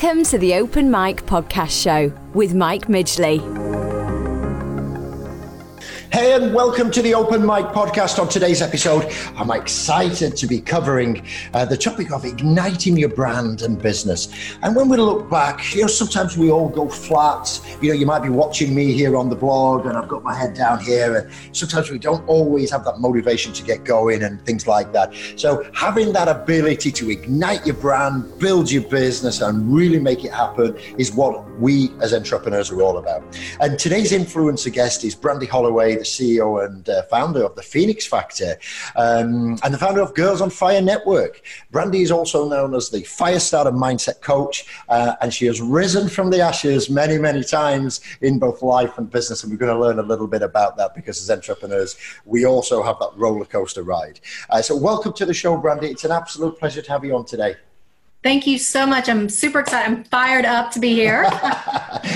Welcome to the Open Mike Podcast Show with Mike Midgley. Hey, and welcome to the Open Mike podcast. On today's episode, I'm excited to be covering uh, the topic of igniting your brand and business. And when we look back, you know, sometimes we all go flat. You know, you might be watching me here on the blog, and I've got my head down here, and sometimes we don't always have that motivation to get going and things like that. So, having that ability to ignite your brand, build your business, and really make it happen is what we as entrepreneurs are all about. And today's influencer guest is Brandy Hollaway CEO and uh, founder of the Phoenix Factor, um, and the founder of Girls on Fire Network. Brandy is also known as the Firestarter Mindset Coach, uh, and she has risen from the ashes many, many times in both life and business. And we're going to learn a little bit about that because as entrepreneurs, we also have that roller coaster ride. Uh, so, welcome to the show, Brandy. It's an absolute pleasure to have you on today. Thank you so much. I'm super excited. I'm fired up to be here.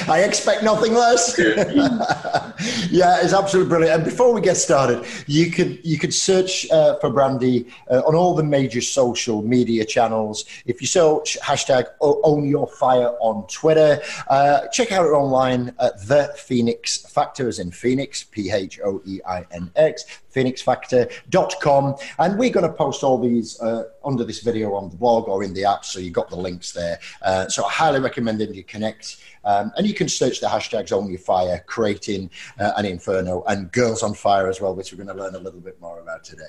I expect nothing less. yeah, it's absolutely brilliant. And before we get started, you could you could search uh, for Brandy uh, on all the major social media channels. If you search hashtag Own Your Fire on Twitter, uh, check out her online at the Phoenix Factor, as in Phoenix, P H O E I N X phoenixfactor.com. And we're going to post all these uh, under this video on the blog or in the app, so you've got the links there. Uh, so I highly recommend that you connect. Um, and you can search the hashtags Your Fire, creating uh, an inferno, and Girls on Fire as well, which we're going to learn a little bit more about today.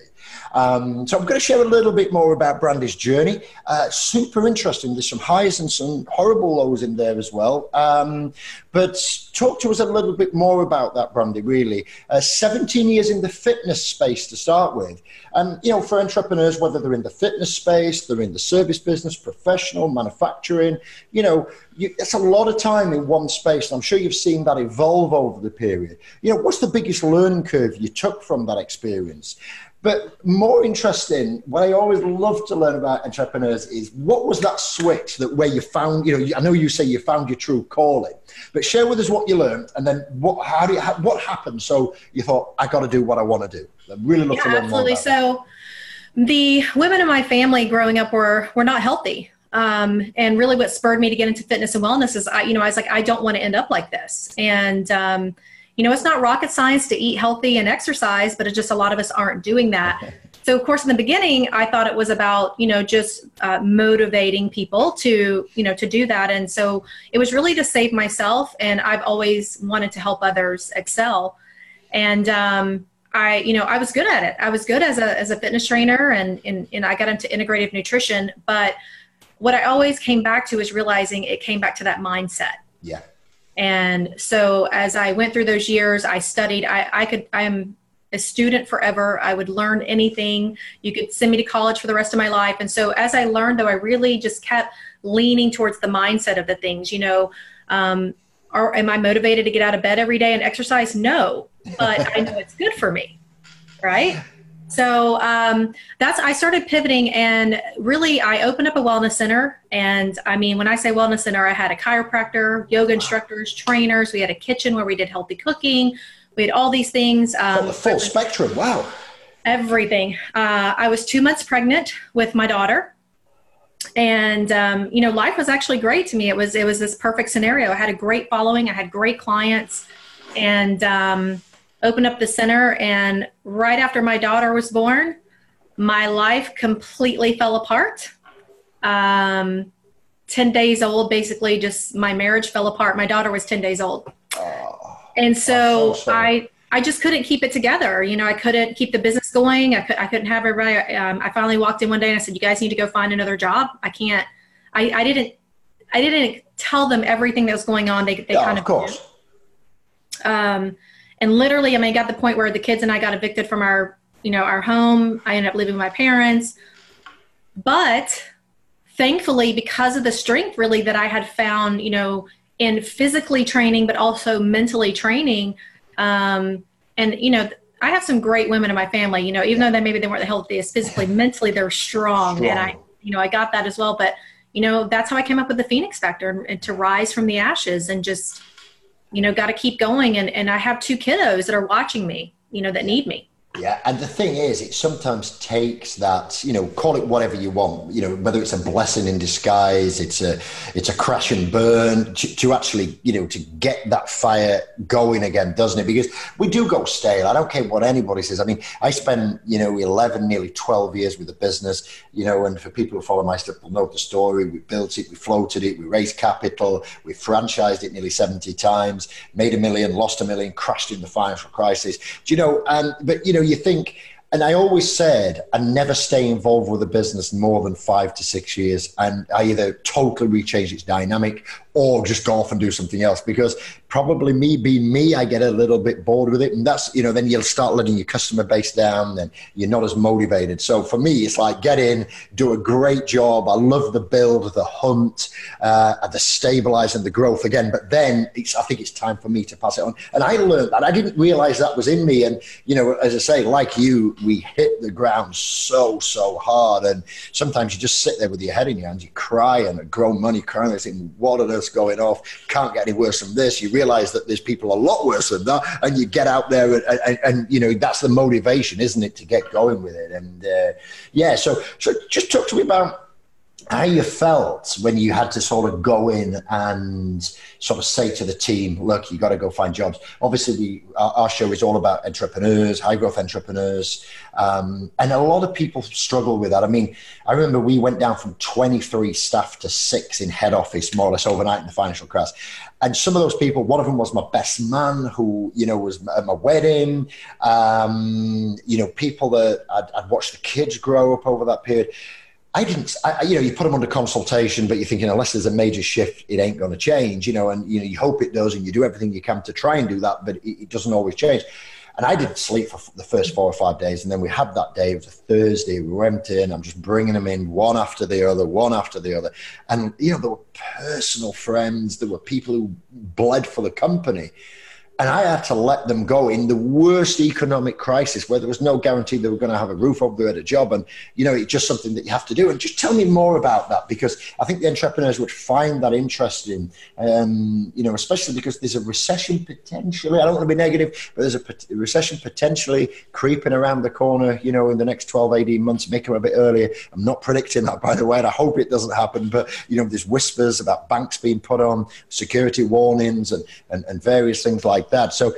Um, so I'm going to share a little bit more about Brandy's journey. Uh, super interesting. There's some highs and some horrible lows in there as well. Um, but talk to us a little bit more about that, Brandy, really. Uh, 17 years in the fitness space to start with. And, you know, for entrepreneurs, whether they're in the fitness space, they're in the service business, professional, manufacturing, you know, you, it's a lot of time in one space. And I'm sure you've seen that evolve over the period. You know, what's the biggest learning curve you took from that experience? But more interesting, what I always love to learn about entrepreneurs is what was that switch that where you found, you know, I know you say you found your true calling, but share with us what you learned and then what, how do you, what happened? So you thought, I got to do what I want to do. I really love yeah, to learn absolutely. so the women in my family growing up were, were not healthy. Um, and really what spurred me to get into fitness and wellness is I, you know, I was like, I don't want to end up like this. And, um, you know, it's not rocket science to eat healthy and exercise, but it's just a lot of us aren't doing that. So, of course, in the beginning, I thought it was about you know just uh, motivating people to you know to do that, and so it was really to save myself. And I've always wanted to help others excel, and um, I you know I was good at it. I was good as a as a fitness trainer, and and, and I got into integrative nutrition. But what I always came back to is realizing it came back to that mindset. Yeah and so as I went through those years, I studied. I, I could. I am a student forever. I would learn anything. You could send me to college for the rest of my life. And so as I learned, though, I really just kept leaning towards the mindset of the things. You know, um, are, am I motivated to get out of bed every day and exercise? No, but I know it's good for me, right? So um, that's I started pivoting, and really I opened up a wellness center. And I mean, when I say wellness center, I had a chiropractor, yoga instructors, trainers. We had a kitchen where we did healthy cooking. We had all these things. Um, oh, the full spectrum. Wow. Everything. Uh, I was two months pregnant with my daughter, and um, you know, life was actually great to me. It was it was this perfect scenario. I had a great following. I had great clients, and um, opened up the center and right after my daughter was born my life completely fell apart. Um, 10 days old basically just my marriage fell apart. My daughter was 10 days old. Oh, and so, so i i just couldn't keep it together. You know i couldn't keep the business going. I, could, I couldn't have everybody um, i finally walked in one day and i said you guys need to go find another job. I can't i, I didn't i didn't tell them everything that was going on. They, they yeah, kind of, of course. Um, and literally, I mean, I got the point where the kids and I got evicted from our, you know, our home. I ended up living with my parents. But thankfully, because of the strength really that I had found, you know, in physically training, but also mentally training, um, and you know, I have some great women in my family. You know, even though they maybe they weren't the healthiest physically, mentally they're strong, strong, and I, you know, I got that as well. But you know, that's how I came up with the Phoenix Factor and, and to rise from the ashes and just you know, got to keep going. And, and I have two kiddos that are watching me, you know, that need me. Yeah, and the thing is, it sometimes takes that, you know, call it whatever you want, you know, whether it's a blessing in disguise, it's a it's a crash and burn to, to, actually, you know, to get that fire going again, doesn't it? Because we do go stale. I don't care what anybody says. I mean, I spent, you know, 11, nearly 12 years with the business, you know, and for people who follow my stuff will know the story. We built it, we floated it, we raised capital, we franchised it nearly 70 times, made a million, lost a million, crashed in the financial crisis. Do you know, and, but, you know, you think, and I always said I never stay involved with a business more than five to six years, and I either totally rechange its dynamic or just go off and do something else. Because probably me being me i get a little bit bored with it. And that's you know then you'll start letting your customer base down and you're not as motivated. So for me it's like get in do a great job. I love the build the hunt uh, the stabilizing the growth again. But then it's i think it's time for me to pass it on. And i learned that. I didn't realize that was in me. And you know as i say like you we hit the ground so so hard. And sometimes you just sit there with your head in your hands. You cry and grow money crying and think what are those going off. Can't get any worse than this. You realize that there's people a lot worse than that, and you get out there, and, and, and you know that's the motivation, isn't it, to get going with it? And uh, yeah, so so just talk to me about how you felt when you had to sort of go in and sort of say to the team, look, you got to go find jobs. Obviously, we, our, our show is all about entrepreneurs, high growth entrepreneurs. Um, and a lot of people struggle with that. I mean, I remember we went down from 23 staff to six in head office, more or less overnight in the financial crash. And some of those people, one of them was my best man who, you know, was at my wedding. Um, you know, people that I'd, I'd watched the kids grow up over that period I didn't, I, you know, you put them under consultation, but you're thinking unless there's a major shift, it ain't going to change, you know, and you know, you hope it does, and you do everything you can to try and do that, but it, it doesn't always change. And I didn't sleep for the first four or five days, and then we had that day. It was a Thursday. We went in. I'm just bringing them in one after the other, one after the other, and you know, there were personal friends. There were people who bled for the company and I had to let them go in the worst economic crisis where there was no guarantee they were going to have a roof over their head, a job. And, you know, it's just something that you have to do. And just tell me more about that because I think the entrepreneurs would find that interesting, um, you know, especially because there's a recession potentially. I don't want to be negative, but there's a recession potentially creeping around the corner, you know, in the next 12, 18 months, make them a bit earlier. I'm not predicting that, by the way, and I hope it doesn't happen. But, you know, there's whispers about banks being put on, security warnings, and, and, and various things like like that. So,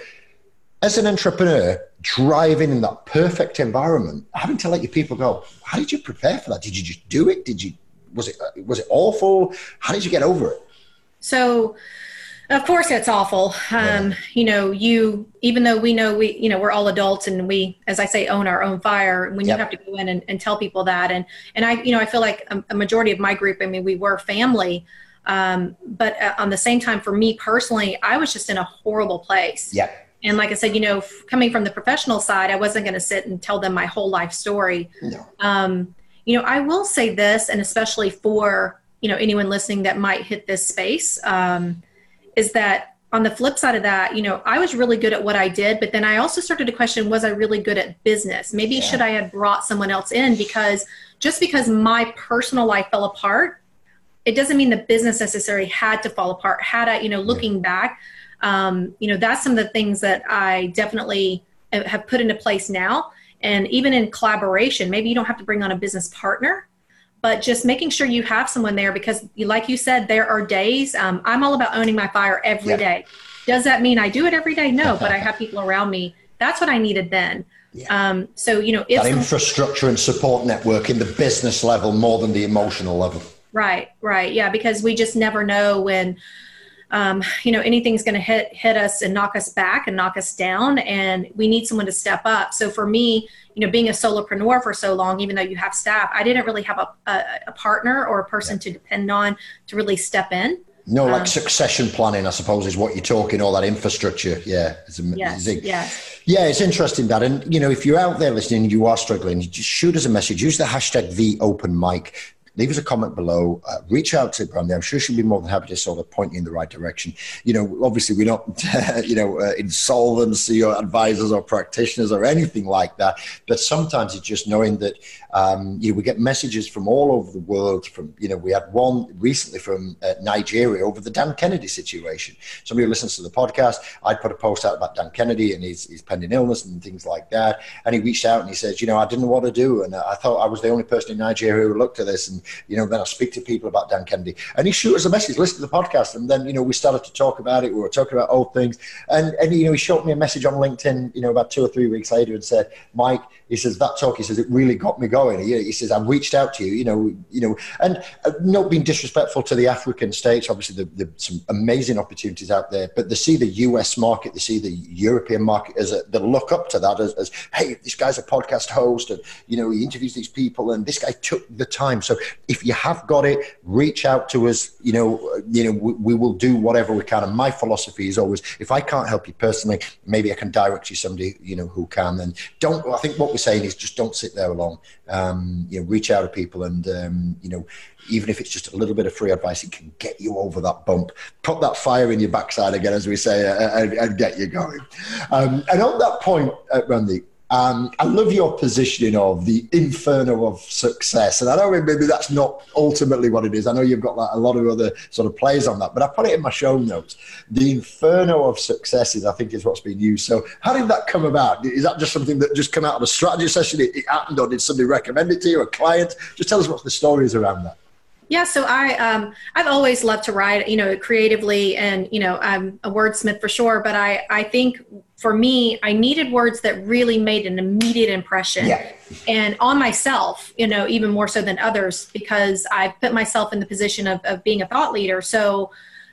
as an entrepreneur, driving in that perfect environment, having to let your people go, how did you prepare for that? Did you just do it? Did you was it was it awful? How did you get over it? So, of course, it's awful. Um, yeah. You know, you even though we know we, you know, we're all adults and we, as I say, own our own fire. When yep. you have to go in and, and, tell people that, and and I, you know, I feel like a, a majority of my group. I mean, we were family. Um, but uh, on the same time, for me personally, I was just in a horrible place. Yeah. And like I said, you know, coming from the professional side, I wasn't going to sit and tell them my whole life story. No. Um, you know, I will say this, and especially for you know anyone listening that might hit this space, um, is that on the flip side of that, you know, I was really good at what I did, but then I also started to question: Was I really good at business? Maybe yeah. should I have brought someone else in because just because my personal life fell apart it doesn't mean the business necessarily had to fall apart. Had I, you know, looking back, um, you know, that's some of the things that I definitely have put into place now. And even in collaboration, maybe you don't have to bring on a business partner, but just making sure you have someone there because, like you said, there are days. Um, I'm all about owning my fire every yeah. day. Does that mean I do it every day? No, but I have people around me. That's what I needed then. Yeah. Um, so you know, if that infrastructure and support network in the business level more than the emotional level. Right, right. Yeah, because we just never know when um, you know anything's going to hit hit us and knock us back and knock us down and we need someone to step up so for me you know being a solopreneur for so long even though you have staff i didn't really have a, a, a partner or a person yeah. to depend on to really step in no like um, succession planning i suppose is what you're talking all that infrastructure yeah it's yes, yes. yeah it's interesting that and you know if you're out there listening you are struggling just shoot us a message use the hashtag the open mic leave us a comment below. Uh, reach out to Brandy. I'm sure she'll be more than happy to sort of point you in the right direction. You know, obviously we're not, you know, uh, insolvency or advisors or practitioners or anything like that. But sometimes it's just knowing that um, you know we get messages from all over the world. From you know, we had one recently from uh, Nigeria over the Dan Kennedy situation. Somebody who listens to the podcast, I put a post out about Dan Kennedy and his, his pending illness and things like that. And he reached out and he says, you know, I didn't know what to do, and I thought I was the only person in Nigeria who looked at this. And you know, then I speak to people about Dan Kennedy, and he shoot us a message, listen to the podcast, and then you know we started to talk about it. We were talking about old things, and and you know he shot me a message on LinkedIn, you know, about two or three weeks later, and said, Mike, he says that talk, he says it really got me going. He, he says I've reached out to you, you know, you know, and uh, not being disrespectful to the African states. Obviously, there's some amazing opportunities out there, but they see the US market, they see the European market as a, they look up to that as, as hey, this guy's a podcast host, and you know, he interviews these people, and this guy took the time. So if you have got it, reach out to us. You know, you know, we, we will do whatever we can. And my philosophy is always, if I can't help you personally, maybe I can direct you somebody, you know, who can. And don't. I think what we're saying is just don't sit there alone. Um, you know, reach out to people, and um, you know, even if it's just a little bit of free advice, it can get you over that bump, put that fire in your backside again, as we say, and, and get you going. Um, and on that point, uh, Brandy, um, I love your positioning of the inferno of success. And I know maybe that's not ultimately what it is. I know you've got like a lot of other sort of plays on that, but I put it in my show notes. The inferno of success is, I think, is what's being used. So how did that come about? Is that just something that just come out of a strategy session? It, it happened or did somebody recommend it to you, a client? Just tell us what the story is around that. Yeah, so I um, I've always loved to write, you know, creatively, and you know, I'm a wordsmith for sure. But I I think for me, I needed words that really made an immediate impression, yeah. and on myself, you know, even more so than others, because I put myself in the position of of being a thought leader. So.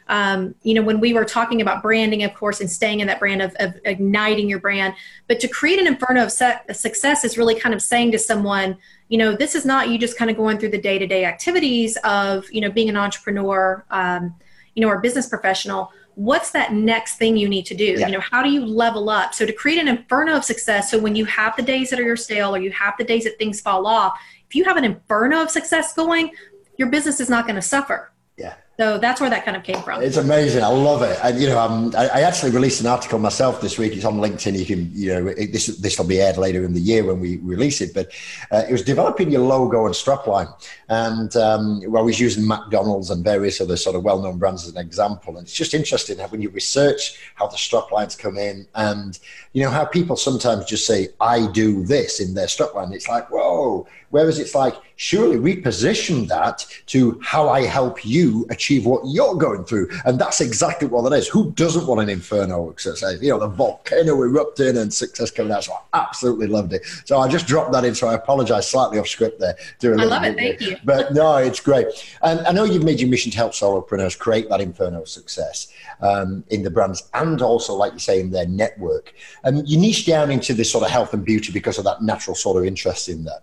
Um, you know, when we were talking about branding, of course, and staying in that brand of, of igniting your brand, but to create an inferno of success is really kind of saying to someone, you know this is not you just kind of going through the day-to-day activities of you know being an entrepreneur um, you know or business professional what's that next thing you need to do? Yeah. you know how do you level up? So to create an inferno of success so when you have the days that are your stale or you have the days that things fall off if you have an inferno of success going your business is not going to suffer. Yeah so that's where that kind of came from. It's amazing. I love it. And you know, um, I, actually released an article myself this week. It's on LinkedIn. You can, you know, it, this this will be aired later in the year when we release it. But uh, it was developing your logo and strapline, and um, I was using McDonald's and various other sort of well-known brands as an example. And it's just interesting how when you research how the straplines come in, and you know how people sometimes just say, "I do this" in their strapline. It's like, whoa Whereas it's like, surely reposition that to how I help you achieve what you're going through. And that's exactly what that is. Who doesn't want an inferno success? You know, the volcano erupting and success coming out. So I absolutely loved it. So I just dropped that in. So I apologize slightly off script there. I love it. Thank you. But no, it's great. And I know you've made your mission to help solopreneurs create that inferno success um, in the brands and also, like you say, in their network. And you niche down into this sort of health and beauty because of that natural sort of interest in that.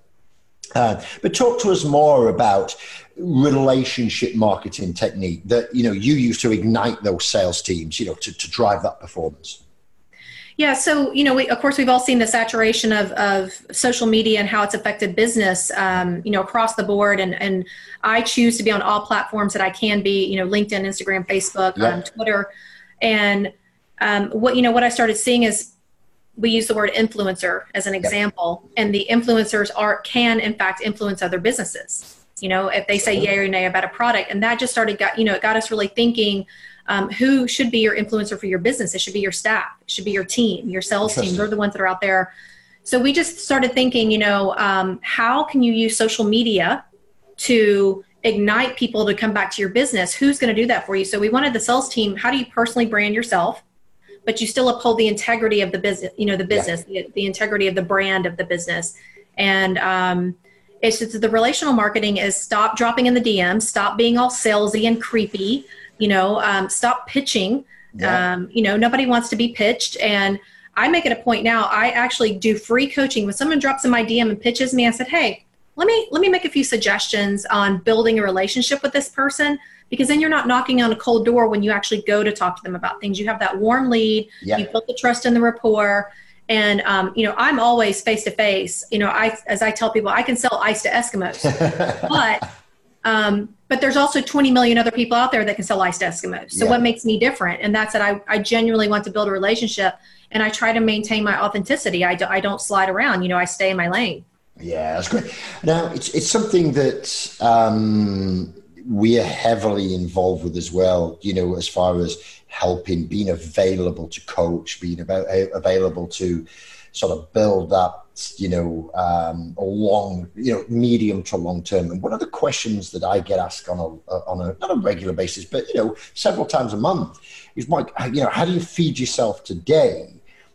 Uh, but talk to us more about relationship marketing technique that you know you use to ignite those sales teams, you know, to, to drive that performance. Yeah, so you know, we, of course, we've all seen the saturation of, of social media and how it's affected business, um, you know, across the board. And and I choose to be on all platforms that I can be, you know, LinkedIn, Instagram, Facebook, yep. um, Twitter, and um, what you know, what I started seeing is we use the word influencer as an example, yep. and the influencers are can in fact influence other businesses. You know, if they say yay or nay about a product, and that just started got you know it got us really thinking. Um, who should be your influencer for your business? It should be your staff. It should be your team, your sales team. They're the ones that are out there. So we just started thinking, you know, um, how can you use social media to ignite people to come back to your business? Who's going to do that for you? So we wanted the sales team. How do you personally brand yourself? But you still uphold the integrity of the business you know the business yeah. the, the, integrity of the brand of the business. And um, it's just the relational marketing is stop dropping in the dms stop being all salesy and creepy you know um, stop pitching. Yeah. um, you know nobody wants to be pitched. And i make it a point now i actually do free coaching. When someone drops in my dm and pitches me i said hey let me let me make a few suggestions on building a relationship with this person because then you're not knocking on a cold door when you actually go to talk to them about things. You have that warm lead. yeah. You built the trust and the rapport. And um, you know, I'm always face to face. You know, I as I tell people, I can sell ice to Eskimos, but Um, but there's also 20 million other people out there that can sell ice to Eskimos. So Yeah. what makes me different? And that's that I, I genuinely want to build a relationship and I try to maintain my authenticity. I, do, I don't slide around, you know, I stay in my lane. Yeah, that's great. Now, it's, it's something that um, we are heavily involved with as well, you know, as far as helping, being available to coach, being about, available to sort of build that, you know, um, a long, you know, medium to long term. And one of the questions that I get asked on a, on a, not a regular basis, but, you know, several times a month is, Mike, you know, how do you feed yourself today?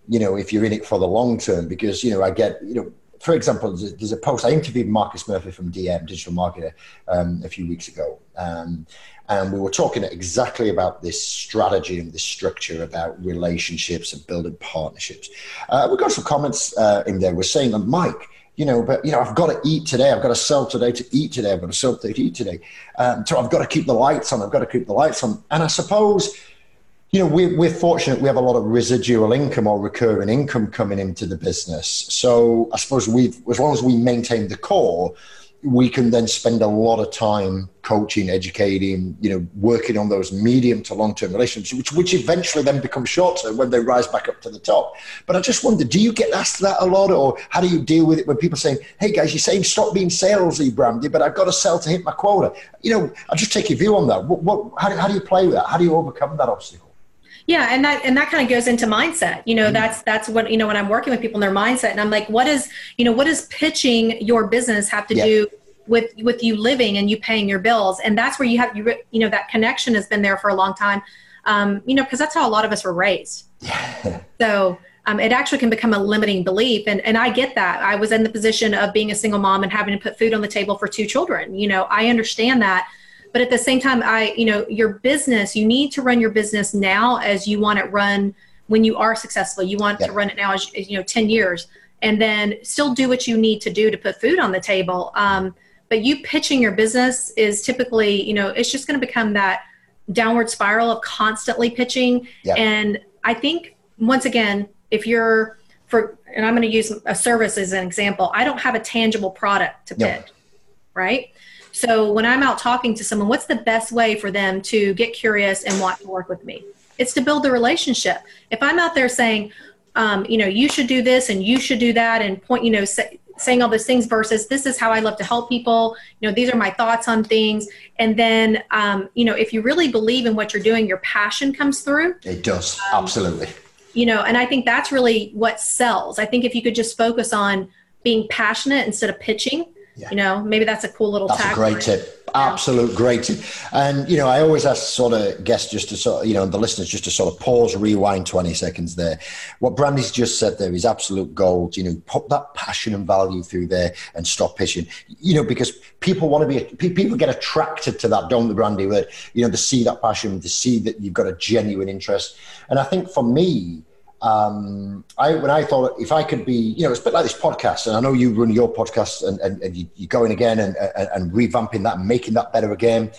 You know, if you're in it for the long term, because, you know, I get, you know, for example, there's a, post I interviewed Marcus Murphy from DM Digital Marketer um, a few weeks ago, um, and we were talking exactly about this strategy and this structure about relationships and building partnerships. Uh, we got some comments uh, in there. We're saying, Mike, you know, but you know, I've got to eat today. I've got to sell today to eat today. I've got to sell today to eat today. Um, so I've got to keep the lights on. I've got to keep the lights on. And I suppose you know, we're, we're fortunate we have a lot of residual income or recurring income coming into the business. So I suppose we've, as long as we maintain the core, we can then spend a lot of time coaching, educating, you know, working on those medium to long term relationships, which, which eventually then become short term when they rise back up to the top. But I just wonder, do you get asked that a lot, or how do you deal with it when people saying, "Hey guys, you're saying stop being salesy, Brandy, but I've got to sell to hit my quota." You know, I just take your view on that. What, what how, how do you play with that? How do you overcome that obstacle? Yeah, and that and that kind of goes into mindset. You know, mm-hmm. that's that's what you know when I'm working with people in their mindset, and I'm like, what is you know what does pitching your business have to yeah. do with with you living and you paying your bills? And that's where you have you you know that connection has been there for a long time. Um, you know, because that's how a lot of us were raised. so um, it actually can become a limiting belief, and and I get that. I was in the position of being a single mom and having to put food on the table for two children. You know, I understand that but at the same time i you know your business you need to run your business now as you want it run when you are successful. You want to run it now as you know 10 years. And then still do what you need to do to put food on the table. Um, but you pitching your business is typically you know it's just going to become that downward spiral of constantly pitching. Yeah. and i think once again if you're for and i'm going to use a service as an example i don't have a tangible product to pitch right so when I'm out talking to someone, what's the best way for them to get curious and want to work with me? It's to build the relationship. If I'm out there saying, um, you know, you should do this and you should do that, and point, you know, say, saying all those things versus this is how I love to help people. You know, these are my thoughts on things. And then, um, you know, if you really believe in what you're doing, your passion comes through. It does, um, absolutely. You know, and I think that's really what sells. I think if you could just focus on being passionate instead of pitching, yeah. You know, maybe that's a cool little. That's a great tip. Absolute great tip. And you know, I always ask sort of guests just to sort of, you know, the listeners just to sort of pause, rewind twenty seconds there. What Brandy's just said there is absolute gold. You know, put that passion and value through there and stop pitching. You know, because people want to be people get attracted to that, don't they, Brandy? That you know, to see that passion, to see that you've got a genuine interest. And I think for me um, I when I thought if I could be, you know, it's a bit like this podcast, and I know you run your podcast and, and, and you, are going again and, and, and, revamping that and making that better again.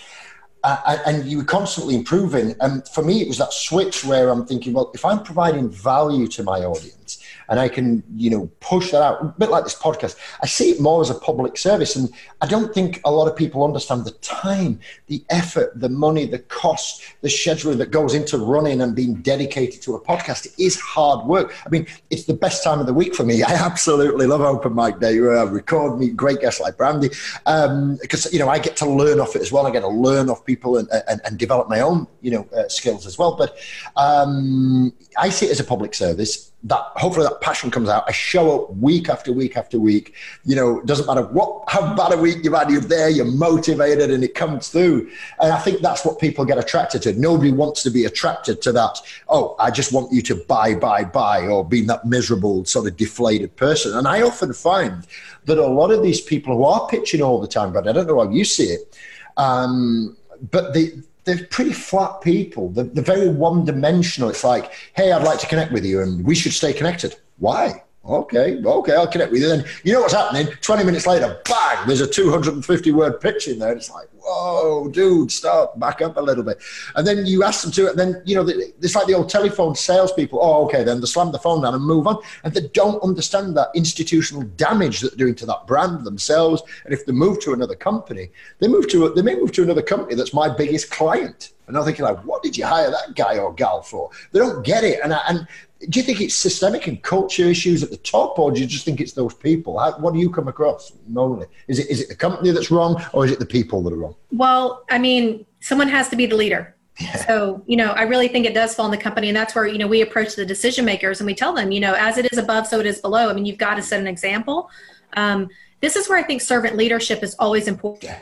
Uh, and you were constantly improving. And for me, it was that switch where I'm thinking, well, if I'm providing value to my audience, and I can, you know, push that out. A bit like this podcast. I see it more as a public service, and I don't think a lot of people understand the time, the effort, the money, the cost, the schedule that goes into running and being dedicated to a podcast. It is hard work. I mean, it's the best time of the week for me. I absolutely love open mic day where I record, me great guests like Brandy, um, because you know I get to learn off it as well. I get to learn off people and, and, and develop my own, you know, uh, skills as well. But um, I see it as a public service that hopefully that passion comes out. I show up week after week after week. You know, it doesn't matter what how bad a week you've had, you're there, you're motivated, and it comes through. And I think that's what people get attracted to. Nobody wants to be attracted to that. Oh, I just want you to buy, buy, buy, or being that miserable, sort of deflated person. And I often find that a lot of these people who are pitching all the time, but I don't know how you see it, um, but they they're pretty flat people. They're, they're very one dimensional. It's like, hey, I'd like to connect with you and we should stay connected. Why? Okay, okay, I'll connect with you. Then you know what's happening? 20 minutes later, bang, there's a 250 word pitch in there. And It's like, whoa, dude, stop, back up a little bit. And then you ask them to, and then, you know, it's like the old telephone salespeople. Oh, okay, then they slam the phone down and move on. And they don't understand that institutional damage that they're doing to that brand themselves. And if they move to another company, they move to, they may move to another company that's my biggest client. And I'm thinking, like, what did you hire that guy or gal for? They don't get it. And, I, and do you think it's systemic and culture issues at the top, or do you just think it's those people? How, what do you come across normally? Is it is it the company that's wrong, or is it the people that are wrong? Well, I mean, someone has to be the leader. Yeah. So, you know, I really think it does fall in the company. And that's where, you know, we approach the decision makers and we tell them, you know, as it is above, so it is below. I mean, you've got to set an example. Um, this is where I think servant leadership is always important. Yeah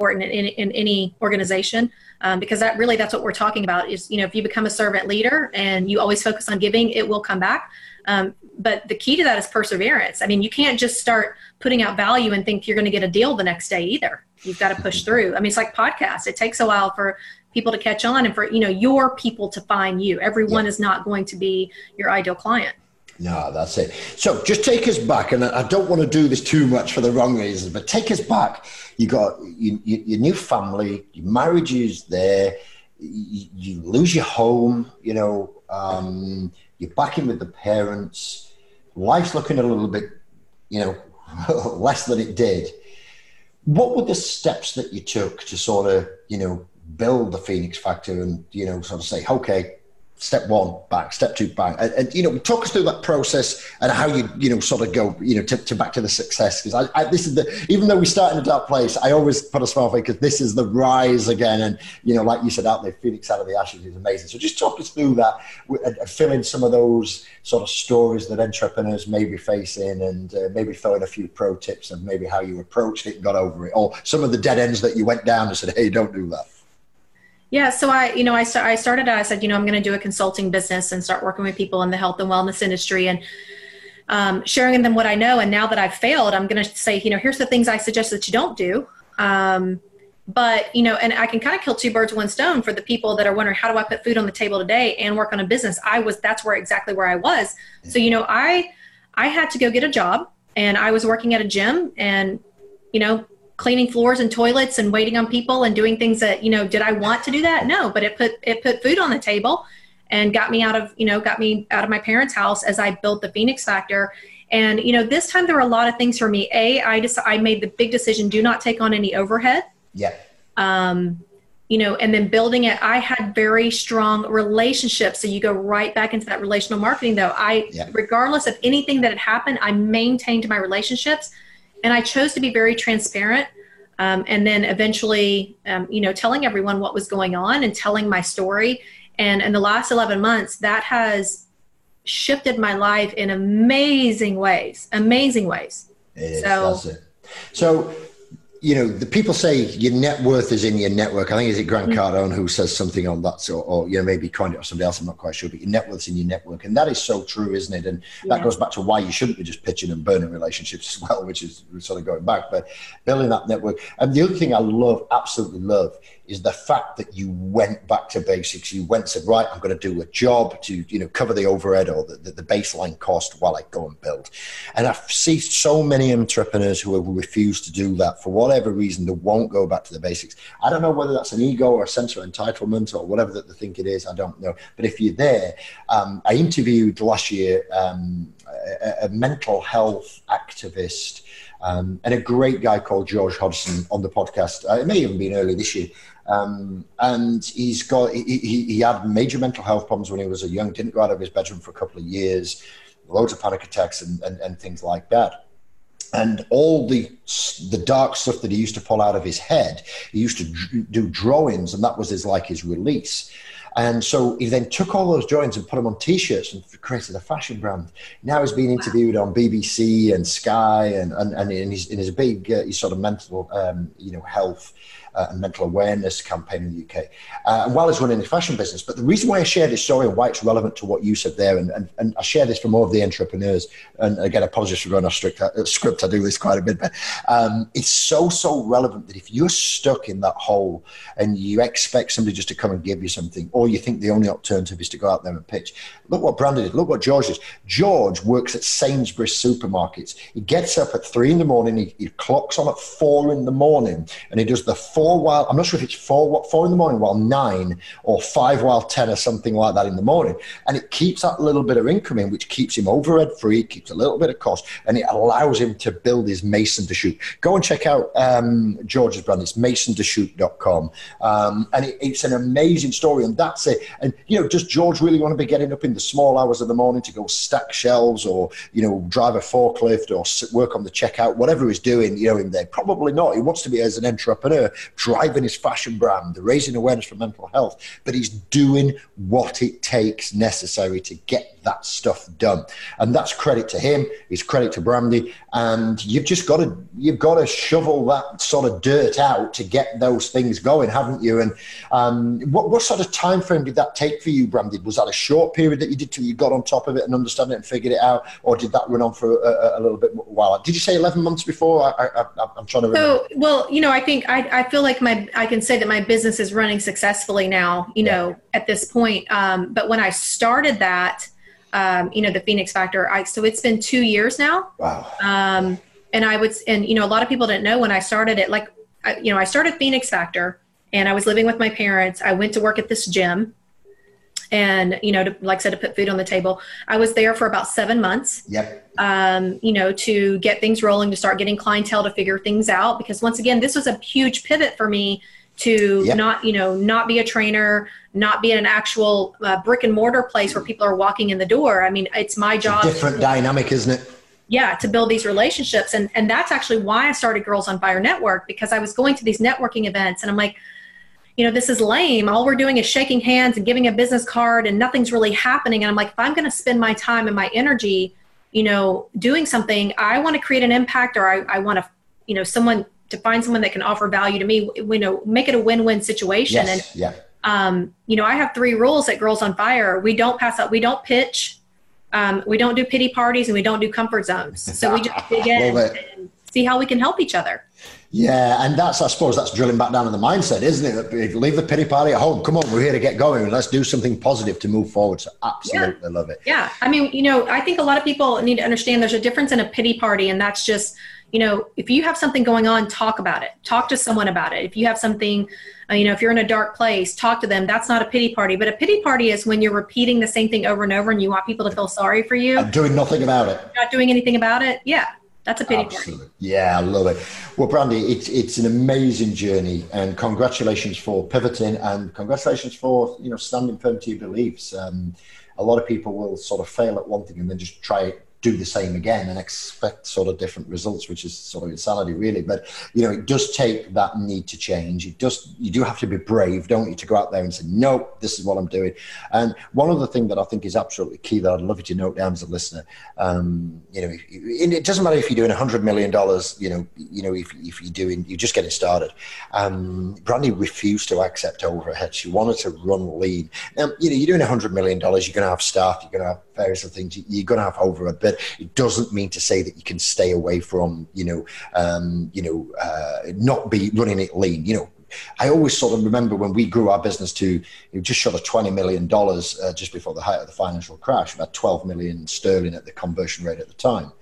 important in, in, in any organization um, because that really that's what we're talking about is you know if you become a servant leader and you always focus on giving it will come back. Um, but the key to that is perseverance. I mean you can't just start putting out value and think you're going to get a deal the next day either. You've got to push through. I mean it's like podcasts. It takes a while for people to catch on and for you know your people to find you. Everyone is not going to be your ideal client no, that's it. So just take us back, and I don't want to do this too much for the wrong reasons, but take us back. You got you, you, your new family, your marriage is there, you, you lose your home, you know, um, you're back in with the parents, life's looking a little bit, you know, less than it did. What were the steps that you took to sort of, you know, build the Phoenix Factor and, you know, sort of say, okay, step one back, step two back, and, and, you know, talk us through that process and how you you know sort of go you know to, to back to the success because I, I, this is the even though we start in a dark place, I always put a smile face because this is the rise again, and you know, like you said out there, Phoenix out of the ashes is amazing. So just talk us through that and, and fill in some of those sort of stories that entrepreneurs may be facing, and uh, maybe throw in a few pro tips of maybe how you approached it and got over it, or some of the dead ends that you went down and said, hey, don't do that. Yeah, so I, you know, I, I started. I said, you know, I'm going to do a consulting business and start working with people in the health and wellness industry and um, sharing them what I know. And now that I've failed, I'm going to say, you know, here's the things I suggest that you don't do. Um, but you know, and I can kind of kill two birds with one stone for the people that are wondering how do I put food on the table today and work on a business. I was that's where exactly where I was. So you know, I I had to go get a job and I was working at a gym and you know cleaning floors and toilets and waiting on people and doing things that you know did i want to do that? No but it put it put food on the table and got me out of you know got me out of my parents house as i built the phoenix factor. And you know this time there were a lot of things for me. A i just i made the big decision do not take on any overhead. Yeah. Um you know and then building it i had very strong relationships. So you go right back into that relational marketing though. I yeah. regardless of anything that had happened i maintained my relationships and I chose to be very transparent. Um, and then eventually, um, you know, telling everyone what was going on and telling my story. And in the last 11 months, that has shifted my life in amazing ways, amazing ways. It is, so, so you know, the people say your net worth is in your network. I think is it Grant mm-hmm. Cardone who says something on that, or, or you know, maybe coined it or somebody else. I'm not quite sure, but your net worth's in your network, and that is so true, isn't it? And yeah. that goes back to why you shouldn't be just pitching and burning relationships as well, which is sort of going back. But building that network, and the other thing I love, absolutely love, is the fact that you went back to basics. You went said, right, I'm going to do a job to you know cover the overhead or the, the, the baseline cost while I go and build. And I see so many entrepreneurs who have refused to do that for whatever reason. They won't go back to the basics. I don't know whether that's an ego or a sense of entitlement or whatever that they think it is. I don't know. But if you're there, um, I interviewed last year um, a, a mental health activist. Um, and a great guy called George Hodgson on the podcast. Uh, it may even been early this year. Um, and he's got he, he, he, had major mental health problems when he was a young, didn't go out of his bedroom for a couple of years, loads of panic attacks and, and, and things like that. And all the the dark stuff that he used to pull out of his head, he used to do drawings, and that was his like his release. And so he then took all those drawings and put them on T-shirts and created a fashion brand. Now he's being interviewed on BBC and Sky, and and, and in his in his big uh, his sort of mental um, you know health uh, and mental awareness campaign in the UK, uh, and while he's running a fashion business. But the reason why I share this story and why it's relevant to what you said there, and, and, and I share this for more of the entrepreneurs, and again, apologies for going off strict, uh, script, I do this quite a bit, but um, it's so, so relevant that if you're stuck in that hole and you expect somebody just to come and give you something, or you think the only alternative is to go out there and pitch, look what Brandon did, look what George did. George works at Sainsbury's supermarkets. He gets up at three in the morning, he, he clocks on at four in the morning, and he does the four while, I'm not sure if it's four, four in the morning while nine, or five while 10, or something like that in the morning. And it keeps that little bit of income in, which keeps him overhead free, keeps a little bit of cost, and it allows him to build his Mason to shoot. Go and check out um, George's brand. It's masontoShoot.com. Um, and it, it's an amazing story, and that's it. And, you know, does George really want to be getting up in the small hours of the morning to go stack shelves or, you know, drive a forklift or work on the checkout, whatever he's doing, you know, in there? Probably not. He wants to be as an entrepreneur, driving his fashion brand, raising awareness for mental health, but he's doing what it takes necessary to get that stuff done. And that's credit to him, it's credit to Brandy. And you've just got to you've got to shovel that sort of dirt out to get those things going, haven't you? And um, what, what sort of time frame did that take for you, Brandy? Was that a short period that you did till you got on top of it and understood it and figured it out, or did that run on for a, a little bit while? Did you say eleven months before? I, am trying to remember. So, well, you know, I think I, I feel like my I can say that my business is running successfully now. You yeah. know, at this point. Um, but when I started that um, you know, the Phoenix Factor. I, so it's been two years now. Wow. Um, and I would, and you know, a lot of people didn't know when I started it. Like, I, you know, I started Phoenix Factor, and I was living with my parents. I went to work at this gym, and you know, to, like I said, to put food on the table. I was there for about seven months. Yep. Um, you know, to get things rolling, to start getting clientele, to figure things out. Because once again, this was a huge pivot for me to yep. not you know not be a trainer not be in an actual uh, brick and mortar place where people are walking in the door. I mean it's my job it's different to, dynamic isn't it? Yeah to build these relationships. And and that's actually why i started girls on fire network because i was going to these networking events and i'm like you know this is lame. All we're doing is shaking hands and giving a business card and nothing's really happening. And i'm like if i'm going to spend my time and my energy you know doing something i want to create an impact or i, I want to you know someone to find someone that can offer value to me you know make it a win-win situation. Yes, and yeah. um, you know i have three rules at girls on fire we don't pass up, we don't pitch um, we don't do pity parties and we don't do comfort zones. So we just dig in and see how we can help each other yeah, and that's I suppose that's drilling back down in the mindset, isn't it? Leave the pity party at home. Come on, we're here to get going, let's do something positive to move forward. So absolutely yeah. love it. Yeah, I mean, you know, I think a lot of people need to understand there's a difference in a pity party, and that's just you know, if you have something going on, talk about it. Talk to someone about it. If you have something, uh, you know, if you're in a dark place, talk to them. That's not a pity party. But a pity party is when you're repeating the same thing over and over and you want people to feel sorry for you. I'm doing nothing about it. not doing anything about it. Yeah. That's a pity Absolutely. Yeah, I love it. Well, Brandy, it's it's an amazing journey, and congratulations for pivoting, and congratulations for you know standing firm to your beliefs. Um, a lot of people will sort of fail at one thing and then just try it do the same again and expect sort of different results, which is sort of insanity, really. But you know, it does take that need to change. It does. You do have to be brave, don't you, to go out there and say, "No, this is what I'm doing." And one other thing that I think is absolutely key that I'd love you to note down as a listener, um, you know, it doesn't matter if you're doing a hundred million dollars. You know, you know, if if you're doing, you're just getting started. Um, Brandy refused to accept overhead. She wanted to run lean. Now, you know, you're doing a hundred million dollars. You're going to have staff. You're going to have various other things. You're going to have overhead, but it doesn't mean to say that you can stay away from, you know, um, you know, uh, not be running it lean. You know, I always sort of remember when we grew our business to just short of $20 million uh, just before the height of the financial crash, about 12 million sterling at the conversion rate at the time.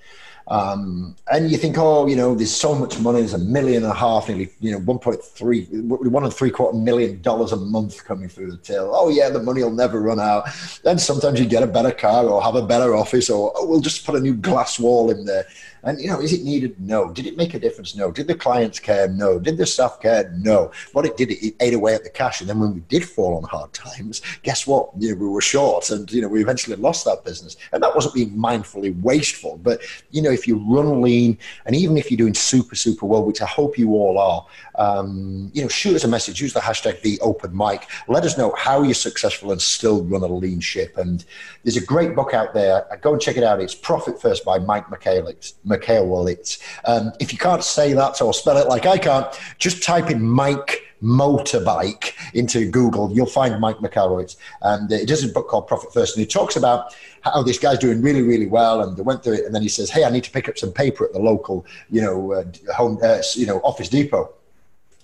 Um, and you think, oh, you know, there's so much money. There's a million and a half, nearly, you know, 1.3, one and three quarter million dollars a month coming through the till. Oh, yeah, the money will never run out. Then sometimes you get a better car or have a better office or oh, we'll just put a new glass wall in there. And, you know, is it needed? No. Did it make a difference? No. Did the clients care? No. Did the staff care? No. What it did, it ate away at the cash. And then when we did fall on hard times, guess what? You know, we were short and, you know, we eventually lost that business. And that wasn't being mindfully wasteful. But, you know, if you run lean and even if you're doing super, super well, which I hope you all are, um, you know, shoot us a message. Use the hashtag the open mic. Let us know how you're successful and still run a lean ship. And there's a great book out there. Go and check it out. It's Profit First by Mike Michalowicz. McKelwitz. Um, if you can't say that or spell it like I can't, just type in Mike motorbike into Google, you'll find Mike Michalowicz. And it does a book called Profit First. And he talks about how this guy's doing really, really well. And they went through it. And then he says, Hey, I need to pick up some paper at the local, you know, uh, home, uh, you know, office depot.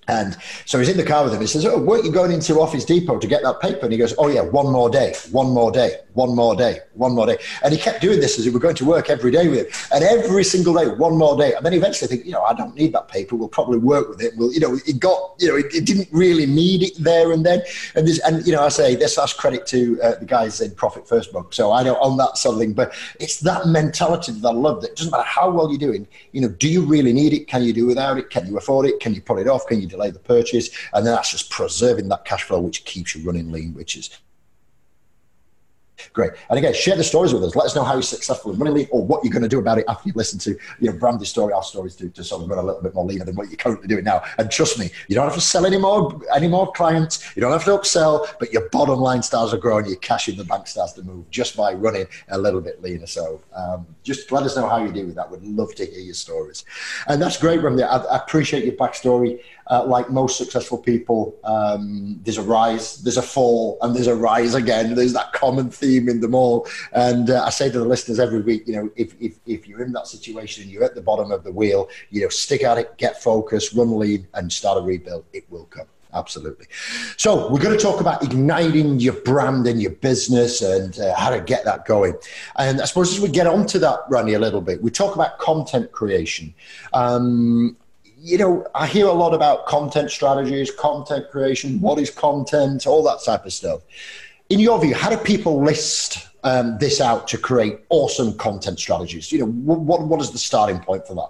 And so he's in the car with him. He says, Oh, weren't you going into Office Depot to get that paper? And he goes, Oh, yeah, one more day, one more day, one more day, one more day. And he kept doing this as he was going to work every day with him. And every single day, one more day. And then eventually think, you know, I don't need that paper. We'll probably work with it. Well, you know, it got, you know, it, it didn't really need it there and then. And this, and, you know, I say this, that's credit to uh, the guys in Profit First book. So I don't own that sort of thing, but it's that mentality that I love that it doesn't matter how well you're doing. You know, do you really need it? Can you do without it? Can you afford it? Can you pull it off? Can you delay the purchase? And then that's just preserving that cash flow, which keeps you running lean, which is Great. And again, share the stories with us. Let us know how you're successful in running lean or what you're going to do about it after you listen to you know story, our stories to, to sort of run a little bit more leaner than what you're currently doing now. And trust me, you don't have to sell any more any more clients. You don't have to upsell, but your bottom line starts to grow and your cash in the bank starts to move just by running a little bit leaner. So um, just let us know how you do with that. We'd love to hear your stories. And that's great, Brandy. I, I appreciate your backstory uh, like most successful people, um, there's a rise, there's a fall, and there's a rise again. There's that common theme in them all. And uh, I say to the listeners every week, you know, if, if, if you're in that situation, and you're at the bottom of the wheel, you know, stick at it, get focused, run lean, and start a rebuild. It will come absolutely. So we're going to talk about igniting your brand and your business and uh, how to get that going. And I suppose as we get onto that, Brandy, a little bit, we talk about content creation. Um, you know, I hear a lot about content strategies, content creation, what is content, all that type of stuff. In your view, how do people list um, this out to create awesome content strategies? You know, what, what is the starting point for that?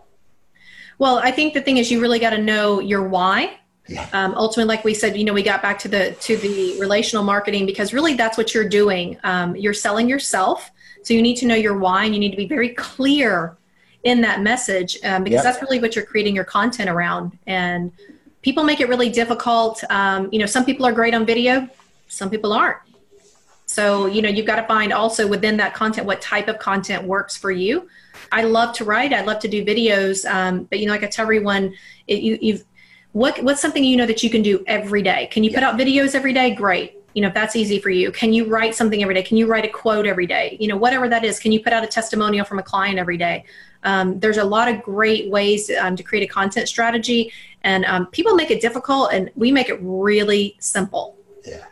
Well, I think the thing is you really got to know your why. Yeah. Um, ultimately, like we said, you know, we got back to the to the relational marketing because really that's what you're doing. Um, you're selling yourself, so you need to know your why, and you need to be very clear in that message um, because yep. that's really what you're creating your content around. And people make it really difficult. Um, you know, some people are great on video, some people aren't. So, you know, you've got to find also within that content what type of content works for you. I love to write, I love to do videos, um, but you know, like I tell everyone, it, you, you've what what's something you know that you can do every day? Can you put out videos every day? Great you know if that's easy for you can you write something every day? Can you write a quote every day? You know whatever that is can you put out a testimonial from a client every day? Um, there's a lot of great ways um, to create a content strategy and um, people make it difficult and we make it really simple. Yeah.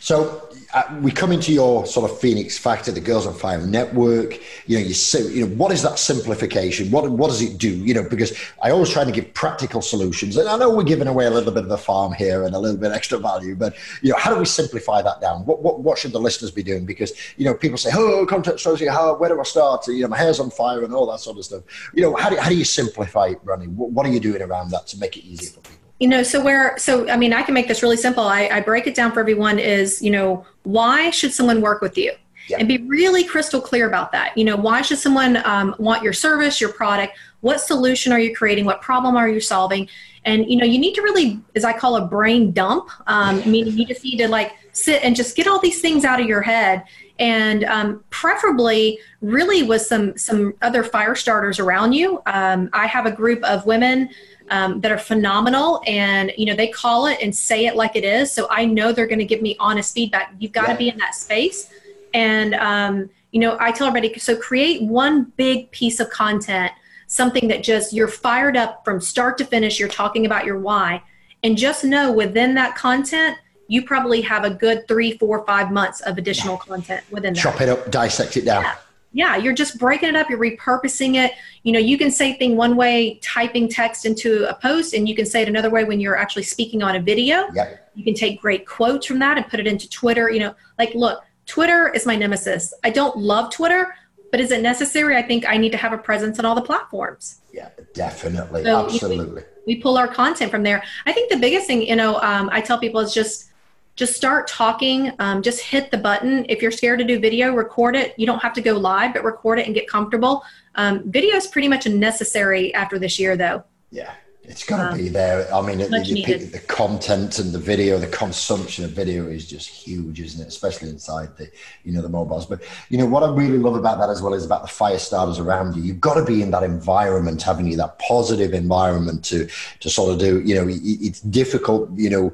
So Uh, we come into your sort of Phoenix factor, the Girls on Fire network. You know, you say, you know, what is that simplification? What what does it do? You know, because I always try to give practical solutions, and I know we're giving away a little bit of the farm here and a little bit extra value, but you know, how do we simplify that down? What what, what should the listeners be doing? Because you know, people say, oh, content strategy, how where do I start? You know, my hair's on fire and all that sort of stuff. You know, how do how do you simplify it, running? What, what are you doing around that to make it easier for people? You know so where so i mean i can make this really simple. I, I break it down for everyone is you know why should someone work with you? And be really crystal clear about that. You know why should someone um, want your service your product? What solution are you creating? What problem are you solving? And you know you need to really as i call a brain dump um, meaning you just need to like sit and just get all these things out of your head. And um, preferably really with some some other fire starters around you. Um, i have a group of women um, that are phenomenal. And you know they call it and say it like it is. So i know they're going to give me honest feedback. You've got to be in that space. And um, you know i tell everybody so create one big piece of content something that just you're fired up from start to finish you're talking about your why. And just know within that content you probably have a good three four five months of additional content within that. Chop it up dissect it down. Yeah yeah you're just breaking it up you're repurposing it. You know you can say thing one way typing text into a post and you can say it another way when you're actually speaking on a video. Yep. you can take great quotes from that and put it into twitter you know. Like look twitter is my nemesis. I don't love twitter but is it necessary? I think i need to have a presence on all the platforms. Yeah definitely. So, absolutely. we, we, pull our content from there. I think the biggest thing you know um, i tell people is just just start talking um, just hit the button if you're scared to do video record it you don't have to go live but record it and get comfortable um, video is pretty much a necessary after this year though yeah it's going to um, be there. I mean, the, the, the, content and the video, the consumption of video is just huge, isn't it? Especially inside the, you know, the mobiles. But you know what I really love about that as well is about the fire starters around you. You've got to be in that environment, having you that positive environment to to sort of do. You know, it's difficult. You know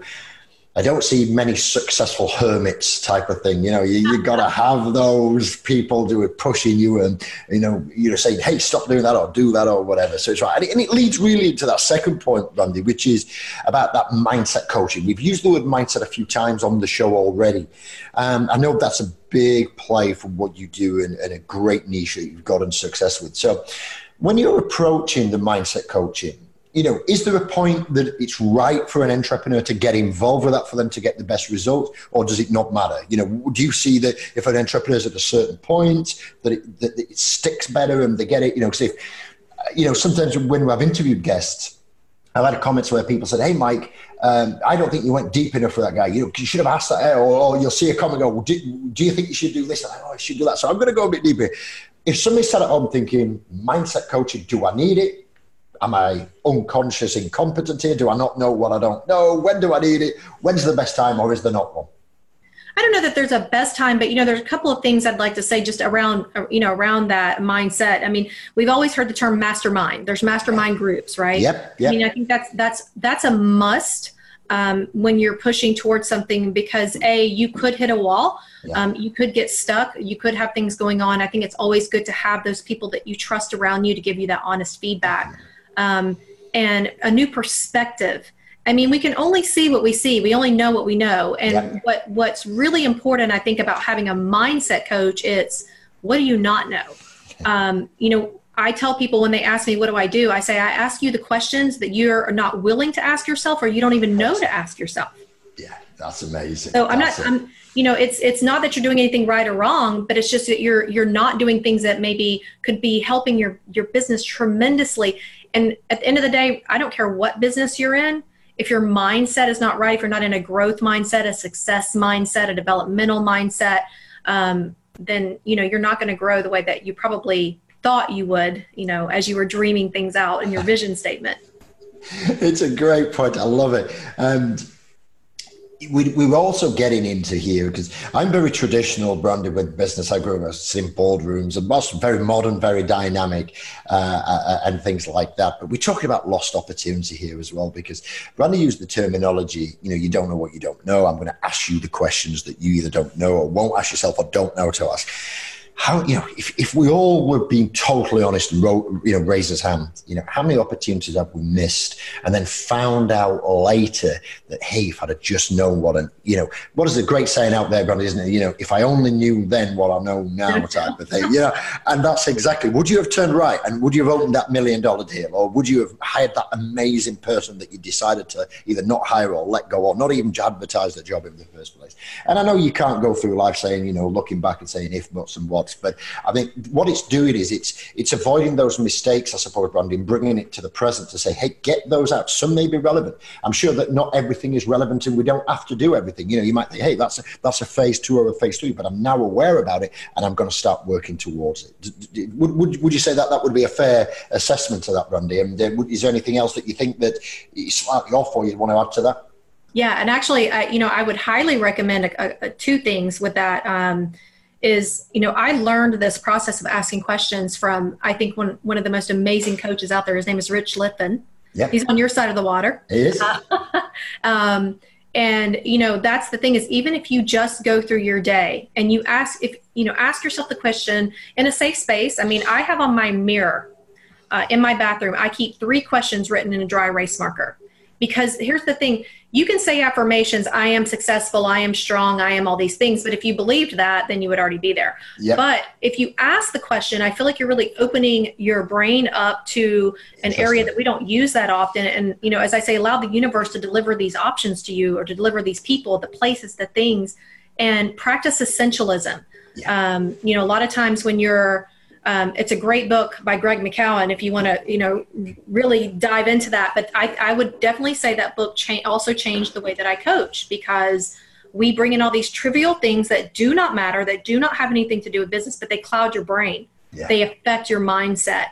I don't see many successful hermits type of thing. You know, you, you got to have those people who are pushing you and, you know, you're saying, hey, stop doing that or do that or whatever. So it's right. And it, and it leads really into that second point, Brandy, which is about that mindset coaching. We've used the word mindset a few times on the show already. Um, I know that's a big play for what you do and, and a great niche that you've gotten success with. So when you're approaching the mindset coaching, you know, is there a point that it's right for an entrepreneur to get involved with that for them to get the best results, or does it not matter? You know, do you see that if an entrepreneur is at a certain point that it, that it sticks better and they get it? You know, because if you know, sometimes when I've interviewed guests, I've had comments where people said, "Hey, Mike, um, I don't think you went deep enough for that guy. You know, you should have asked that." Or, or you'll see a comment go, well, do, do, you think you should do this?" "Oh, I should do that." So I'm going to go a bit deeper. If somebody sat at home thinking, "Mindset coaching, do I need it?" Am I unconscious, incompetent here? Do I not know what I don't know? When do I need it? When's the best time, or is there not one? I don't know that there's a best time, but you know, there's a couple of things I'd like to say just around, you know, around that mindset. I mean, we've always heard the term mastermind. There's mastermind groups, right? Yep. yep. I mean, I think that's that's that's a must um, when you're pushing towards something because a you could hit a wall, yeah. um, you could get stuck, you could have things going on. I think it's always good to have those people that you trust around you to give you that honest feedback um, and a new perspective. I mean, we can only see what we see. We only know what we know. And yeah. what what's really important, I think, about having a mindset coach, it's what do you not know? Um, you know, I tell people when they ask me, what do I do? I say, I ask you the questions that you're not willing to ask yourself or you don't even know to ask yourself. Yeah, that's amazing. So I'm that's not, I'm, you know it's it's not that you're doing anything right or wrong but it's just that you're you're not doing things that maybe could be helping your your business tremendously and at the end of the day i don't care what business you're in if your mindset is not right if you're not in a growth mindset a success mindset a developmental mindset um, then you know you're not going to grow the way that you probably thought you would you know as you were dreaming things out in your vision statement. It's a great point. I love it. And we, we were also getting into here because I'm very traditional branded with business. I grew up in boardrooms and most very modern, very dynamic, uh, uh, and things like that. But we're talking about lost opportunity here as well because Brandy used the terminology, you know, you don't know what you don't know. I'm going to ask you the questions that you either don't know or won't ask yourself or don't know to ask how you know if, if we all were being totally honest and wrote, you know raised his hand you know how many opportunities have we missed and then found out later that hey if i'd have just known what and you know what is the great saying out there Brandy, isn't it? You know if i only knew then what i know now type of thing you know? And that's exactly would you have turned right and would you have opened that million dollar deal or would you have hired that amazing person that you decided to either not hire or let go or not even advertise the job in the first place? And i know you can't go through life saying you know looking back and saying if buts and what but I think what it's doing is it's it's avoiding those mistakes, I suppose, Brandy, and bringing it to the present to say, hey, get those out. Some may be relevant. I'm sure that not everything is relevant, and we don't have to do everything. You know, you might think, hey, that's a, that's a phase two or a phase three, but I'm now aware about it, and I'm going to start working towards it. Would, would, would you say that that would be a fair assessment of that, Brandy? And uh, is there anything else that you think that is slightly off, or you want to add to that? Yeah, and actually, you know, I would highly recommend a, a, two things with that. Um, is you know i learned this process of asking questions from i think one, one of the most amazing coaches out there. His name is rich litvin yep. he's on your side of the water. He is. um, and you know that's the thing is even if you just go through your day and you ask if you know ask yourself the question in a safe space. I mean i have on my mirror uh, in my bathroom i keep three questions written in a dry erase marker because here's the thing you can say affirmations i am successful i am strong i am all these things but if you believed that then you would already be there yep. but if you ask the question i feel like you're really opening your brain up to an area that we don't use that often and you know as i say allow the universe to deliver these options to you or to deliver these people the places the things and practice essentialism yeah. um, you know a lot of times when you're um, it's a great book by Greg McKeown if you want to, you know, really dive into that. But I, I would definitely say that book cha- also changed the way that I coach because we bring in all these trivial things that do not matter, that do not have anything to do with business, but they cloud your brain. Yeah. They affect your mindset.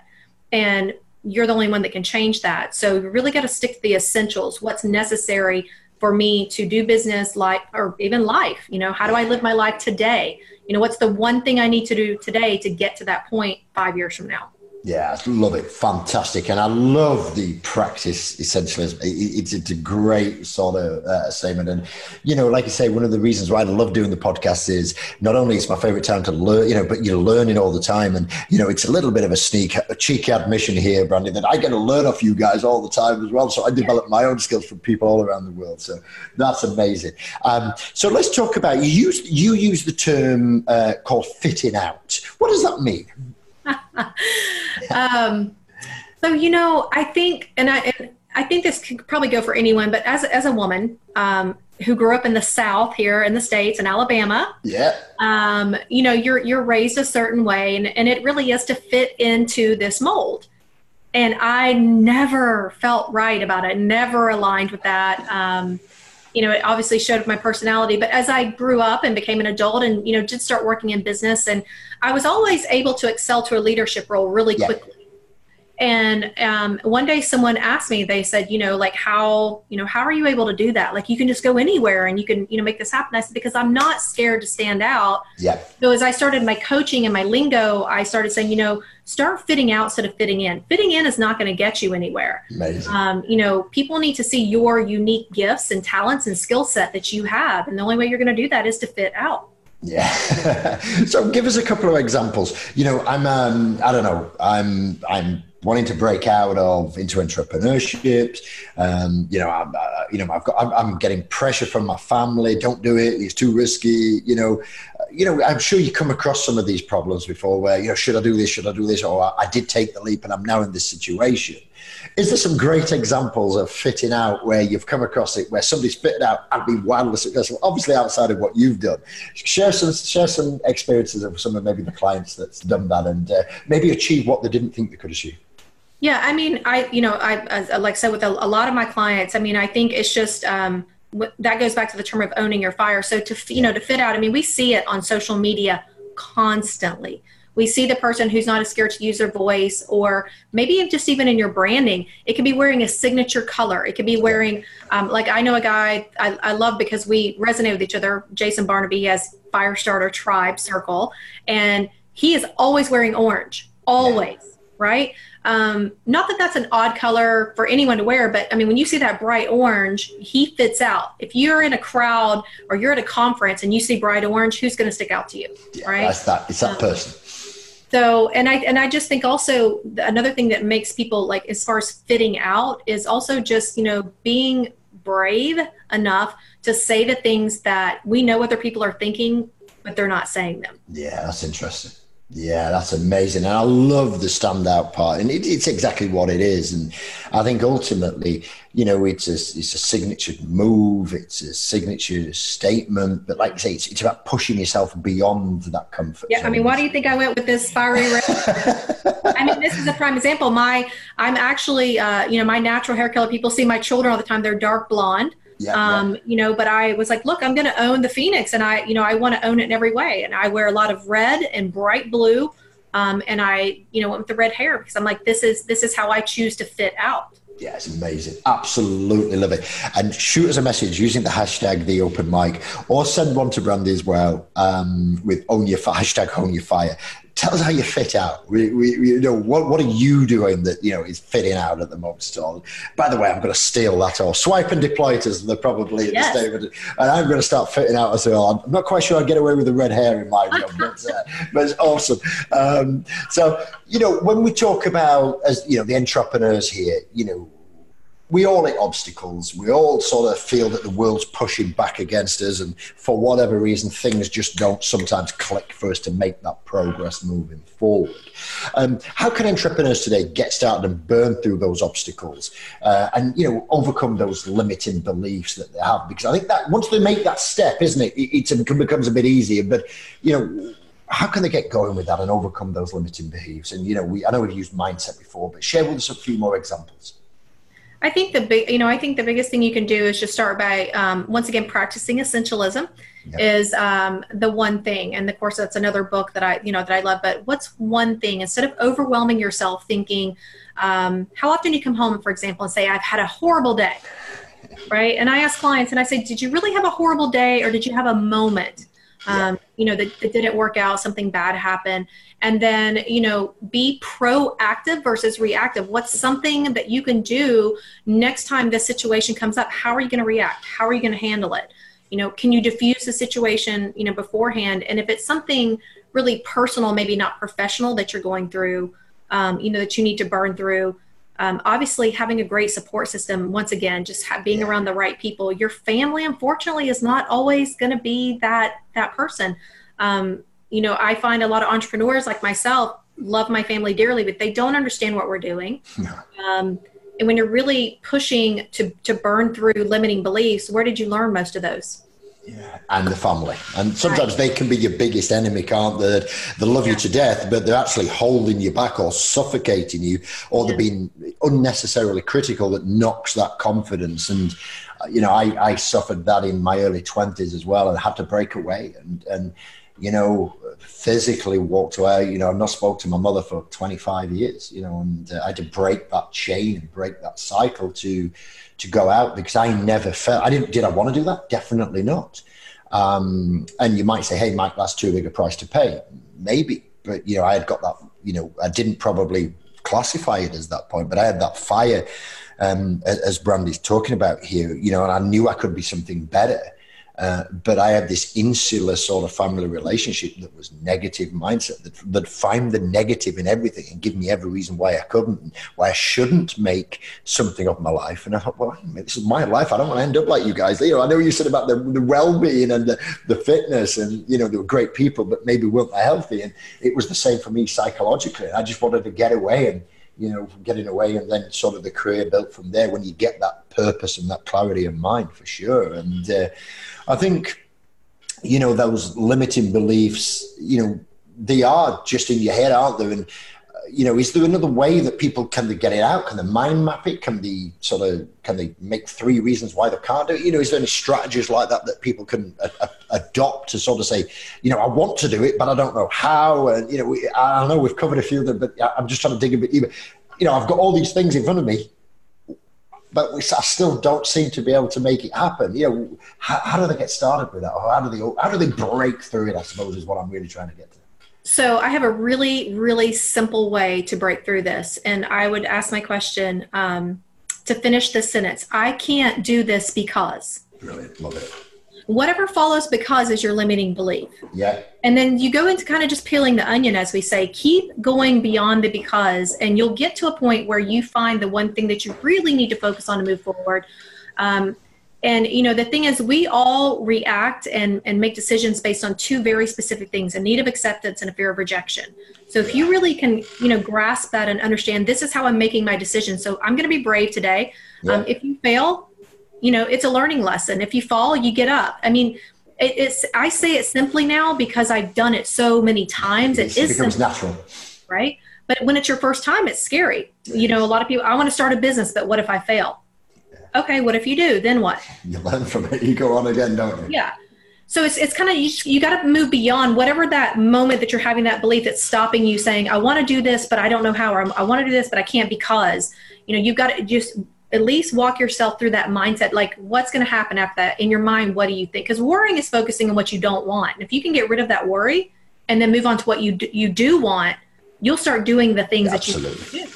And you're the only one that can change that. So you really got to stick to the essentials. What's necessary for me to do business, life, or even life? You know, how do I live my life today? You know, what's the one thing I need to do today to get to that point five years from now? Yeah, I love it. Fantastic. And I love the practice essentialism. It's, it's a great sort of uh, statement. And, you know, like I say, one of the reasons why I love doing the podcast is not only it's my favorite time to learn, you know, but you're learning all the time. And, you know, it's a little bit of a sneak, a cheeky admission here, Brandy, that I get to learn off you guys all the time as well. So I develop my own skills from people all around the world. So that's amazing. Um, so let's talk about you use, you use the term uh, called fitting out. What does that mean? um, so you know, I think, and I, and I think this could probably go for anyone, but as as a woman um, who grew up in the South here in the states in Alabama, yeah, um, you know, you're you're raised a certain way, and and it really is to fit into this mold. And I never felt right about it. Never aligned with that. Um, you know, it obviously showed my personality. But as I grew up and became an adult and, you know, did start working in business, and I was always able to excel to a leadership role really yeah. quickly. And um, one day someone asked me, they said, you know, like how, you know, how are you able to do that? Like you can just go anywhere and you can, you know, make this happen. I said, because I'm not scared to stand out. Yeah. So as I started my coaching and my lingo, I started saying, you know, start fitting out instead of fitting in. Fitting in is not going to get you anywhere. Amazing. Um, you know, people need to see your unique gifts and talents and skill set that you have. And the only way you're going to do that is to fit out. Yeah. so give us a couple of examples. You know, I'm, um, I don't know, I'm, I'm, wanting to break out of into entrepreneurship. Um, you know, I'm, uh, you know, I've got, I'm, I'm, getting pressure from my family. Don't do it. It's too risky. You know, uh, you know, I'm sure you come across some of these problems before, where you know, should I do this? Should I do this? Or I, I did take the leap, and I'm now in this situation. Is there some great examples of fitting out where you've come across it, where somebody's fitted out and been wildly successful? Obviously, outside of what you've done, share some share some experiences of some of maybe the clients that's done that and uh, maybe achieve what they didn't think they could achieve. Yeah, I mean, I you know, I as, like I said with a, a, lot of my clients, I mean, I think it's just um, that goes back to the term of owning your fire. So to you know to fit out, I mean, we see it on social media constantly. We see the person who's not as scared to use their voice, or maybe just even in your branding, it could be wearing a signature color. It could be wearing, um, like I know a guy I, I love because we resonate with each other. Jason Barnaby has Firestarter Tribe Circle, and he is always wearing orange, always, yeah. right? Um, not that that's an odd color for anyone to wear, but I mean, when you see that bright orange, he fits out. If you're in a crowd or you're at a conference and you see bright orange, who's going to stick out to you, yeah, right? That's that. It's that um, person. So, and I and I just think also another thing that makes people like as far as fitting out is also just you know being brave enough to say the things that we know other people are thinking, but they're not saying them. Yeah, that's interesting. Yeah, that's amazing. And I love the standout part. And it, it's exactly what it is. And I think ultimately, you know, it's a, it's a signature move, it's a signature statement. But like I say, it's, it's about pushing yourself beyond that comfort. Yeah, zone. I mean, why do you think I went with this fiery red? I mean, this is a prime example. My, I'm actually, uh, you know, my natural hair color, people see my children all the time, they're dark blonde. Yeah, um, yeah. you know, but I was like, look, I'm going to own the Phoenix and I, you know, I want to own it in every way. And I wear a lot of red and bright blue. Um, and I, you know, went with the red hair because I'm like, this is, this is how I choose to fit out. Yeah, it's amazing. Absolutely love it. And shoot us a message using the hashtag the open Mike or send one to Brandy as well um, with own your hashtag own your fire tell us how you fit out. We, we, we, you know, what, what are you doing that, you know, is fitting out at the moment still? By the way, I'm going to steal that or swipe and deploy it as they're probably at yes. statement. And I'm going to start fitting out as well. I'm not quite sure I'd get away with the red hair in my job, but, uh, but it's awesome. Um, so, you know, when we talk about, as you know, the entrepreneurs here, you know, we all hit obstacles. We all sort of feel that the world's pushing back against us, and for whatever reason, things just don't sometimes click for us to make that progress moving forward. Um, how can entrepreneurs today get started and burn through those obstacles, uh, and you know overcome those limiting beliefs that they have? Because I think that once they make that step, isn't it, it, it becomes a bit easier. But you know how can they get going with that and overcome those limiting beliefs? And you know, we I know we've used mindset before, but share with us a few more examples. I think the big, you know, I think the biggest thing you can do is just start by, um, once again, practicing essentialism yep. is um, the one thing. And of course, that's another book that I, you know, that I love. But what's one thing instead of overwhelming yourself, thinking, um, how often you come home, for example, and say, "I've had a horrible day," right? And I ask clients, and I say, "Did you really have a horrible day, or did you have a moment?" Um, you know, that, that didn't work out, something bad happened. And then, you know, be proactive versus reactive. What's something that you can do next time this situation comes up? How are you going to react? How are you going to handle it? You know, can you diffuse the situation, you know, beforehand? And if it's something really personal, maybe not professional that you're going through, um, you know, that you need to burn through, um, obviously having a great support system once again just being yeah. around the right people your family unfortunately is not always going to be that that person um, you know i find a lot of entrepreneurs like myself love my family dearly but they don't understand what we're doing um, and when you're really pushing to to burn through limiting beliefs where did you learn most of those yeah, and the family. And sometimes right. they can be your biggest enemy, can't they? They love yeah. you to death, but they're actually holding you back or suffocating you, or they're being unnecessarily critical that knocks that confidence. And, uh, you know, I, I suffered that in my early 20s as well and had to break away. And, and you know, physically walked away. You know, I've not spoke to my mother for 25 years, you know, and uh, I had to break that chain and break that cycle to to go out because I never felt I didn't. Did I want to do that? Definitely not. Um, and you might say, "Hey, Mike, that's too big a price to pay." Maybe, but you know, I had got that. You know, I didn't probably classify it as that point, but I had that fire, um, as Brandy's talking about here. You know, and I knew I could be something better. Uh, but I had this insular sort of family relationship that was negative mindset that that find the negative in everything and give me every reason why I couldn't, why I shouldn't make something of my life. And I thought, well, this is my life. I don't want to end up like you guys. You know, I know you said about the, the well-being and the, the fitness, and you know, they were great people, but maybe weren't that healthy. And it was the same for me psychologically. I just wanted to get away and you know, getting away and then sort of the career built from there when you get that purpose and that clarity of mind for sure. And uh, I think, you know, those limiting beliefs, you know, they are just in your head, aren't they? And, uh, you know, is there another way that people can they get it out? Can they mind map it? Can they sort of can they make three reasons why they can't do it? You know, is there any strategies like that that people can a, a, adopt to sort of say, you know, I want to do it, but I don't know how. And you know, we, I know we've covered a few of them, but I'm just trying to dig a bit deeper. You know, I've got all these things in front of me but we, I still don't seem to be able to make it happen. You know, how, how do they get started with that? Or how do they how do they break through it? I suppose is what I'm really trying to get to. So I have a really really simple way to break through this, and I would ask my question um, to finish this sentence. I can't do this because. Brilliant, love it whatever follows because is your limiting belief. Yeah. And then you go into kind of just peeling the onion, as we say. Keep going beyond the because, and you'll get to a point where you find the one thing that you really need to focus on to move forward. Um, and you know the thing is, we all react and and make decisions based on two very specific things: a need of acceptance and a fear of rejection. So if you really can, you know, grasp that and understand, this is how I'm making my decision. So I'm going to be brave today. Yeah. Um, if you fail, you know it's a learning lesson. If you fall you get up. I mean it, it's i say it simply now because i've done it so many times. It, it becomes simple, natural. right? But when it's your first time it's scary. You know a lot of people i want to start a business but what if i fail? Okay what if you do? Then what? You learn from it. You go on again don't you? Yeah. So it's, it's kind of you, you got to move beyond whatever that moment that you're having that belief that's stopping you saying i want to do this but i don't know how or i want to do this but i can't because you know you've got to just at least walk yourself through that mindset like what's going to happen after that? In your mind what do you think? Because worrying is focusing on what you don't want. And if you can get rid of that worry and then move on to what you do, you do want you'll start doing the things Absolutely. that you do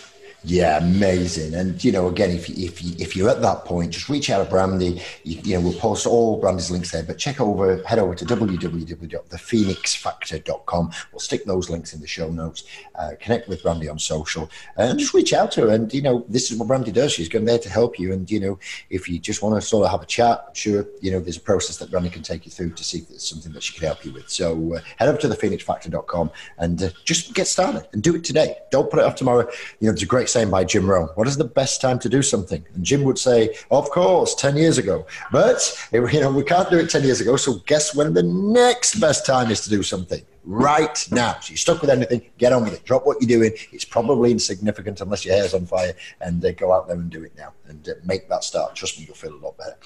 yeah, amazing. And you know, again, if you, if you, if you're at that point, just reach out to Brandy. You, you, know, we'll post all Brandy's links there. But check over, head over to www.thephoenixfactor.com. We'll stick those links in the show notes. Uh, connect with Brandy on social, and just reach out to her. And you know, this is what Brandy does. She's going there to help you. And you know, if you just want to sort of have a chat, I'm sure you know there's a process that Brandy can take you through to see if there's something that she can help you with. So uh, head over to thephoenixfactor.com and uh, just get started and do it today. Don't put it off tomorrow. You know, there's a great saying by Jim Rohn. What is the best time to do something? And Jim would say, of course, 10 years ago. But, you know, we can't do it 10 years ago. So guess when the next best time is to do something? right now. So you're stuck with anything, get on with it. Drop what you're doing. It's probably insignificant unless your hair's on fire, and uh, go out there and do it now and uh, make that start. Trust me, you'll feel a lot better.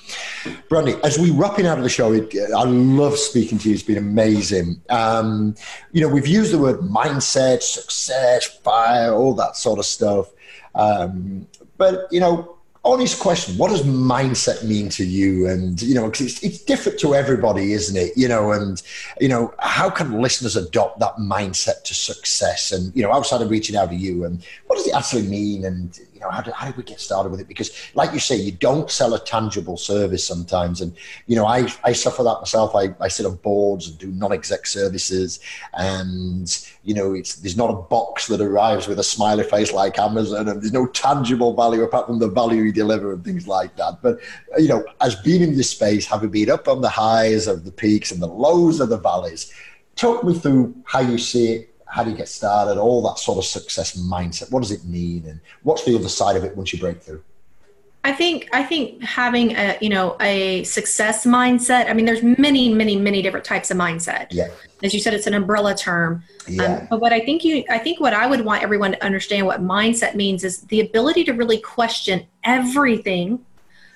Brandy, as we wrapping out of the show, it, uh, I love speaking to you. It's been amazing. Um, you know, we've used the word mindset, success, fire, all that sort of stuff. Um, but you know, honest question what does mindset mean to you? And you know it's, it's different to everybody isn't it? You know and you know how can listeners adopt that mindset to success? And you know outside of reaching out to you and what does it actually mean? And know, how do, how do we get started with it? Because, like you say, you don't sell a tangible service sometimes. And, you know, I, I suffer that myself. I, I sit on boards and do non exec services. And, you know, it's, there's not a box that arrives with a smiley face like Amazon. And there's no tangible value apart from the value you deliver and things like that. But, you know, as being in this space, having been up on the highs of the peaks and the lows of the valleys, talk me through how you see it how do you get started, all that sort of success mindset. What does it mean, and what's the other side of it once you break through? I think I think having a you know a success mindset. I mean, there's many many many different types of mindset. Yeah. As you said, it's an umbrella term. Yeah. Um, but what I think you I think what I would want everyone to understand what mindset means is the ability to really question everything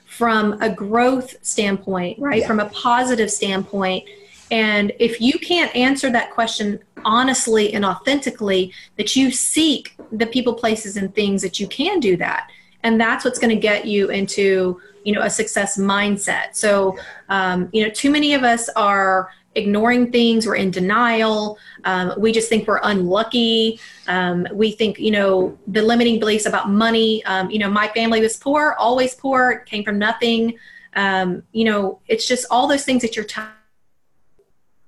from a growth standpoint, right? Yeah. From a positive standpoint and if you can't answer that question honestly and authentically, that you seek the people, places, and things that you can do that. And that's what's going to get you into, you know, a success mindset. So, um, you know, too many of us are ignoring things. We're in denial. Um, we just think we're unlucky. Um, we think, you know, the limiting beliefs about money. Um, you know, my family was poor, always poor, came from nothing. Um, you know, it's just all those things that you're t-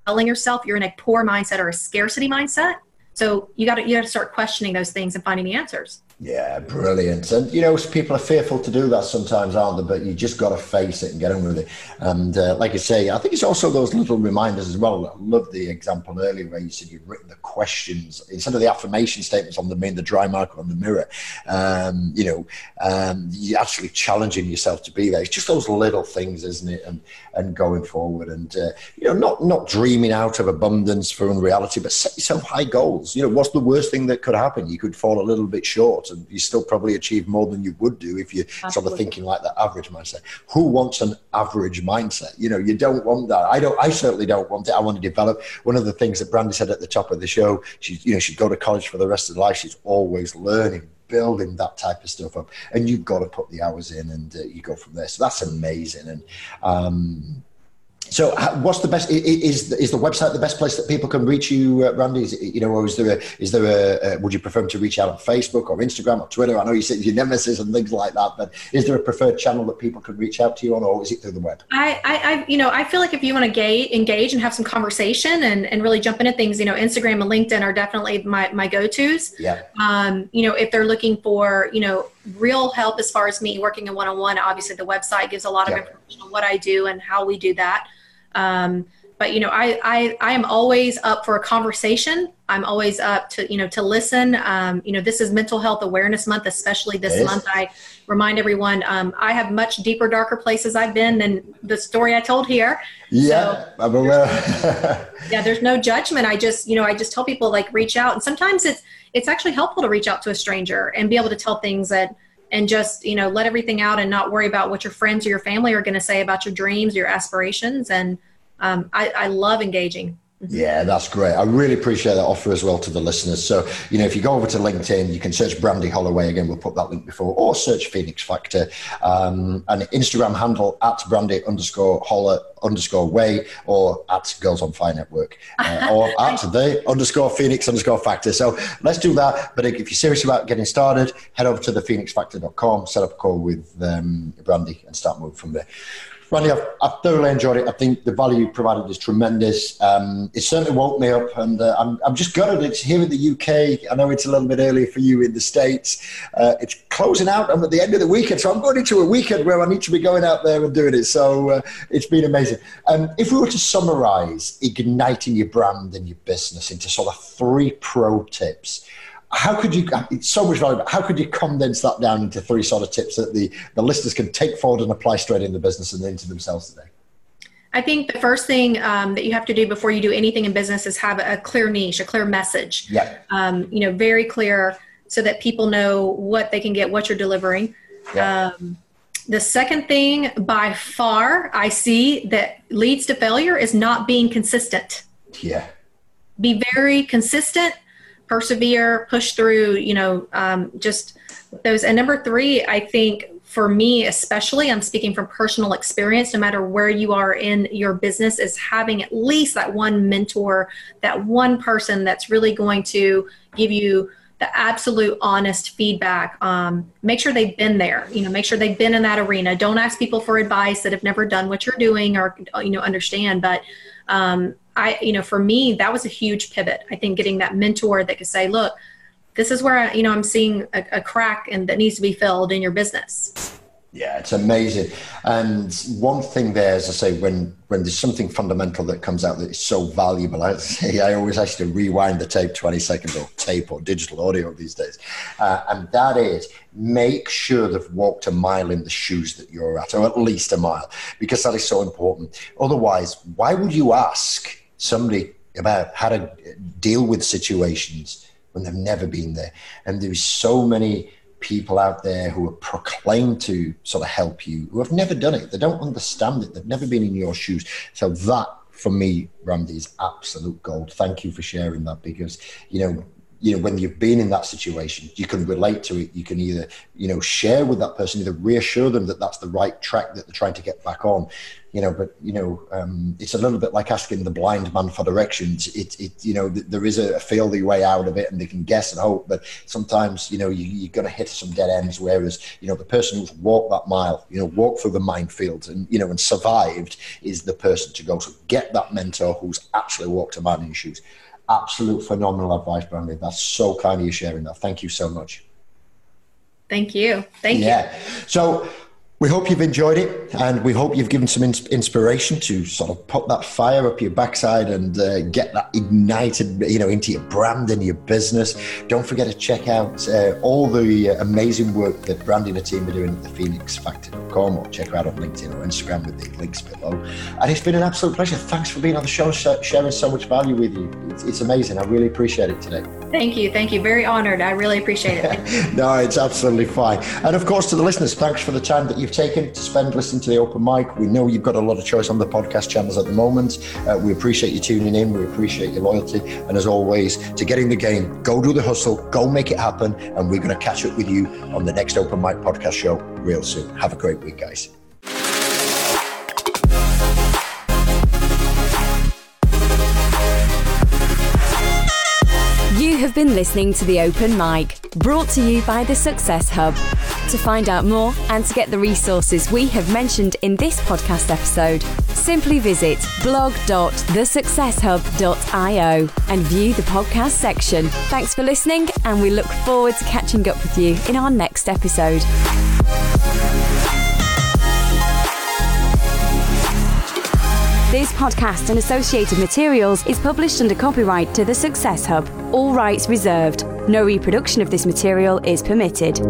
telling yourself you're in a poor mindset or a scarcity mindset. So you got to you got to start questioning those things and finding the answers. Yeah, brilliant. And you know, people are fearful to do that sometimes, aren't they? But you just got to face it and get on with it. And uh, like I say, I think it's also those little reminders as well. I love the example earlier where you said you've written the questions instead of the affirmation statements on the main, the dry marker on the mirror. Um, you know, um, you're actually challenging yourself to be there. It's just those little things, isn't it? And and going forward, and uh, you know, not not dreaming out of abundance for unreality, but set yourself high goals. You know, what's the worst thing that could happen? You could fall a little bit short and you still probably achieve more than you would do if you're Absolutely. sort of thinking like that average mindset. Who wants an average mindset? You know, you don't want that. I don't. I certainly don't want it. I want to develop. One of the things that Brandy said at the top of the show, she's you know she'd go to college for the rest of her life. She's always learning building that type of stuff up and you've got to put the hours in and uh, you go from there so that's amazing and um, so, what's the best? Is is the website the best place that people can reach you, uh, Brandy? Is, you know, or is there a, is there a, uh, would you prefer them to reach out on Facebook or Instagram or Twitter? I know you said your nemesis and things like that, but is there a preferred channel that people can reach out to you on, or is it through the web? I, I, I you know, I feel like if you want to engage, engage and have some conversation and, and really jump into things, you know, Instagram and LinkedIn are definitely my my go tos. Yeah. Um, you know, if they're looking for, you know, real help as far as me working in one on one, obviously the website gives a lot of yeah. information on what I do and how we do that. Um, but you know, I, I I am always up for a conversation. I'm always up to you know to listen. Um, you know, this is Mental Health Awareness Month, especially this month. I remind everyone um, I have much deeper, darker places I've been than the story I told here. Yeah, so, I'm aware. yeah, there's no judgment. I just you know I just tell people like reach out, and sometimes it's it's actually helpful to reach out to a stranger and be able to tell things that and just you know let everything out and not worry about what your friends or your family are going to say about your dreams your aspirations and um, I, I love engaging. Yeah, that's great. I really appreciate that offer as well to the listeners. So, you know, if you go over to LinkedIn, you can search Brandy Hollaway again. We'll put that link before, or search Phoenix Factor, um, and Instagram handle at Brandy underscore Holler underscore Way, or at Girls on Fire Network, uh, or at the underscore Phoenix underscore Factor. So let's do that. But if you're serious about getting started, head over to the phoenixfactor.com, set up a call with um, Brandy, and start moving from there. Brandy, I've, I've, thoroughly enjoyed it. I think the value you provided is tremendous. Um, it certainly woke me up, and uh, I'm, I'm just gutted. It's here in the UK. I know it's a little bit earlier for you in the States. Uh, it's closing out. I'm at the end of the weekend, so I'm going into a weekend where I need to be going out there and doing it. So uh, it's been amazing. Um, if we were to summarize igniting your brand and your business into sort of three pro tips, how could you it's so much value how could you condense that down into three sort of tips that the, the listeners can take forward and apply straight in the business and into themselves today I think the first thing um, that you have to do before you do anything in business is have a clear niche, a clear message. Yeah. Um, you know, very clear so that people know what they can get, what you're delivering. Yeah. Um, the second thing by far I see that leads to failure is not being consistent. Yeah. Be very consistent, persevere, push through, you know, um, just those. And number three, I think for me especially i'm speaking from personal experience no matter where you are in your business is having at least that one mentor that one person that's really going to give you the absolute honest feedback. Um, make sure they've been there you know make sure they've been in that arena. Don't ask people for advice that have never done what you're doing or you know understand. But um, i you know for me that was a huge pivot i think getting that mentor that could say look this is where I, you know I'm seeing a, a crack and that needs to be filled in your business. Yeah, it's amazing. And one thing there, as I say, when when there's something fundamental that comes out that is so valuable, I say I always ask you to rewind the tape 20 seconds or tape or digital audio these days, uh, and that is make sure they've walked a mile in the shoes that you're at, or at least a mile, because that is so important. Otherwise, why would you ask somebody about how to deal with situations? when they've never been there. And there's so many people out there who are proclaimed to sort of help you who have never done it. They don't understand it. They've never been in your shoes. So that for me, Brandy, is absolute gold. Thank you for sharing that because, you know, you know when you've been in that situation you can relate to it you can either you know share with that person either reassure them that that's the right track that they're trying to get back on you know but you know um, it's a little bit like asking the blind man for directions it, it you know there is a failure way out of it and they can guess and hope but sometimes you know you, you're going to hit some dead ends whereas you know the person who's walked that mile you know walked through the minefield and you know and survived is the person to go so get that mentor who's actually walked a mile in your shoes absolute phenomenal advice, Brandy. That's so kind of you sharing that. Thank you so much. Thank you. Thank yeah. you. Yeah. So we hope you've enjoyed it and we hope you've given some inspiration to sort of put that fire up your backside and uh, get that ignited you know into your brand and your business. Don't forget to check out uh, all the uh, amazing work that brandy and the team are doing at the phoenixfactor.com or check her out on linkedin or instagram with the links below. And it's been an absolute pleasure. Thanks for being on the show sharing so much value with you. It's, it's amazing. I really appreciate it today. Thank you. Thank you. Very honored. I really appreciate it. No it's absolutely fine. And of course to the listeners thanks for the time that you've taken to spend listening to the open Mike. We know you've got a lot of choice on the podcast channels at the moment. Uh, we appreciate you tuning in. We appreciate your loyalty. And as always, to get in the game, go do the hustle, go make it happen. And we're going to catch up with you on the next open Mike podcast show real soon. Have a great week, guys. Have been listening to The Open Mike, brought to you by the Success Hub. To find out more and to get the resources we have mentioned in this podcast episode, simply visit blog.thesuccesshub.io and view the podcast section. Thanks for listening, and we look forward to catching up with you in our next episode. This podcast and associated materials is published under copyright to the Success Hub. All rights reserved. No reproduction of this material is permitted.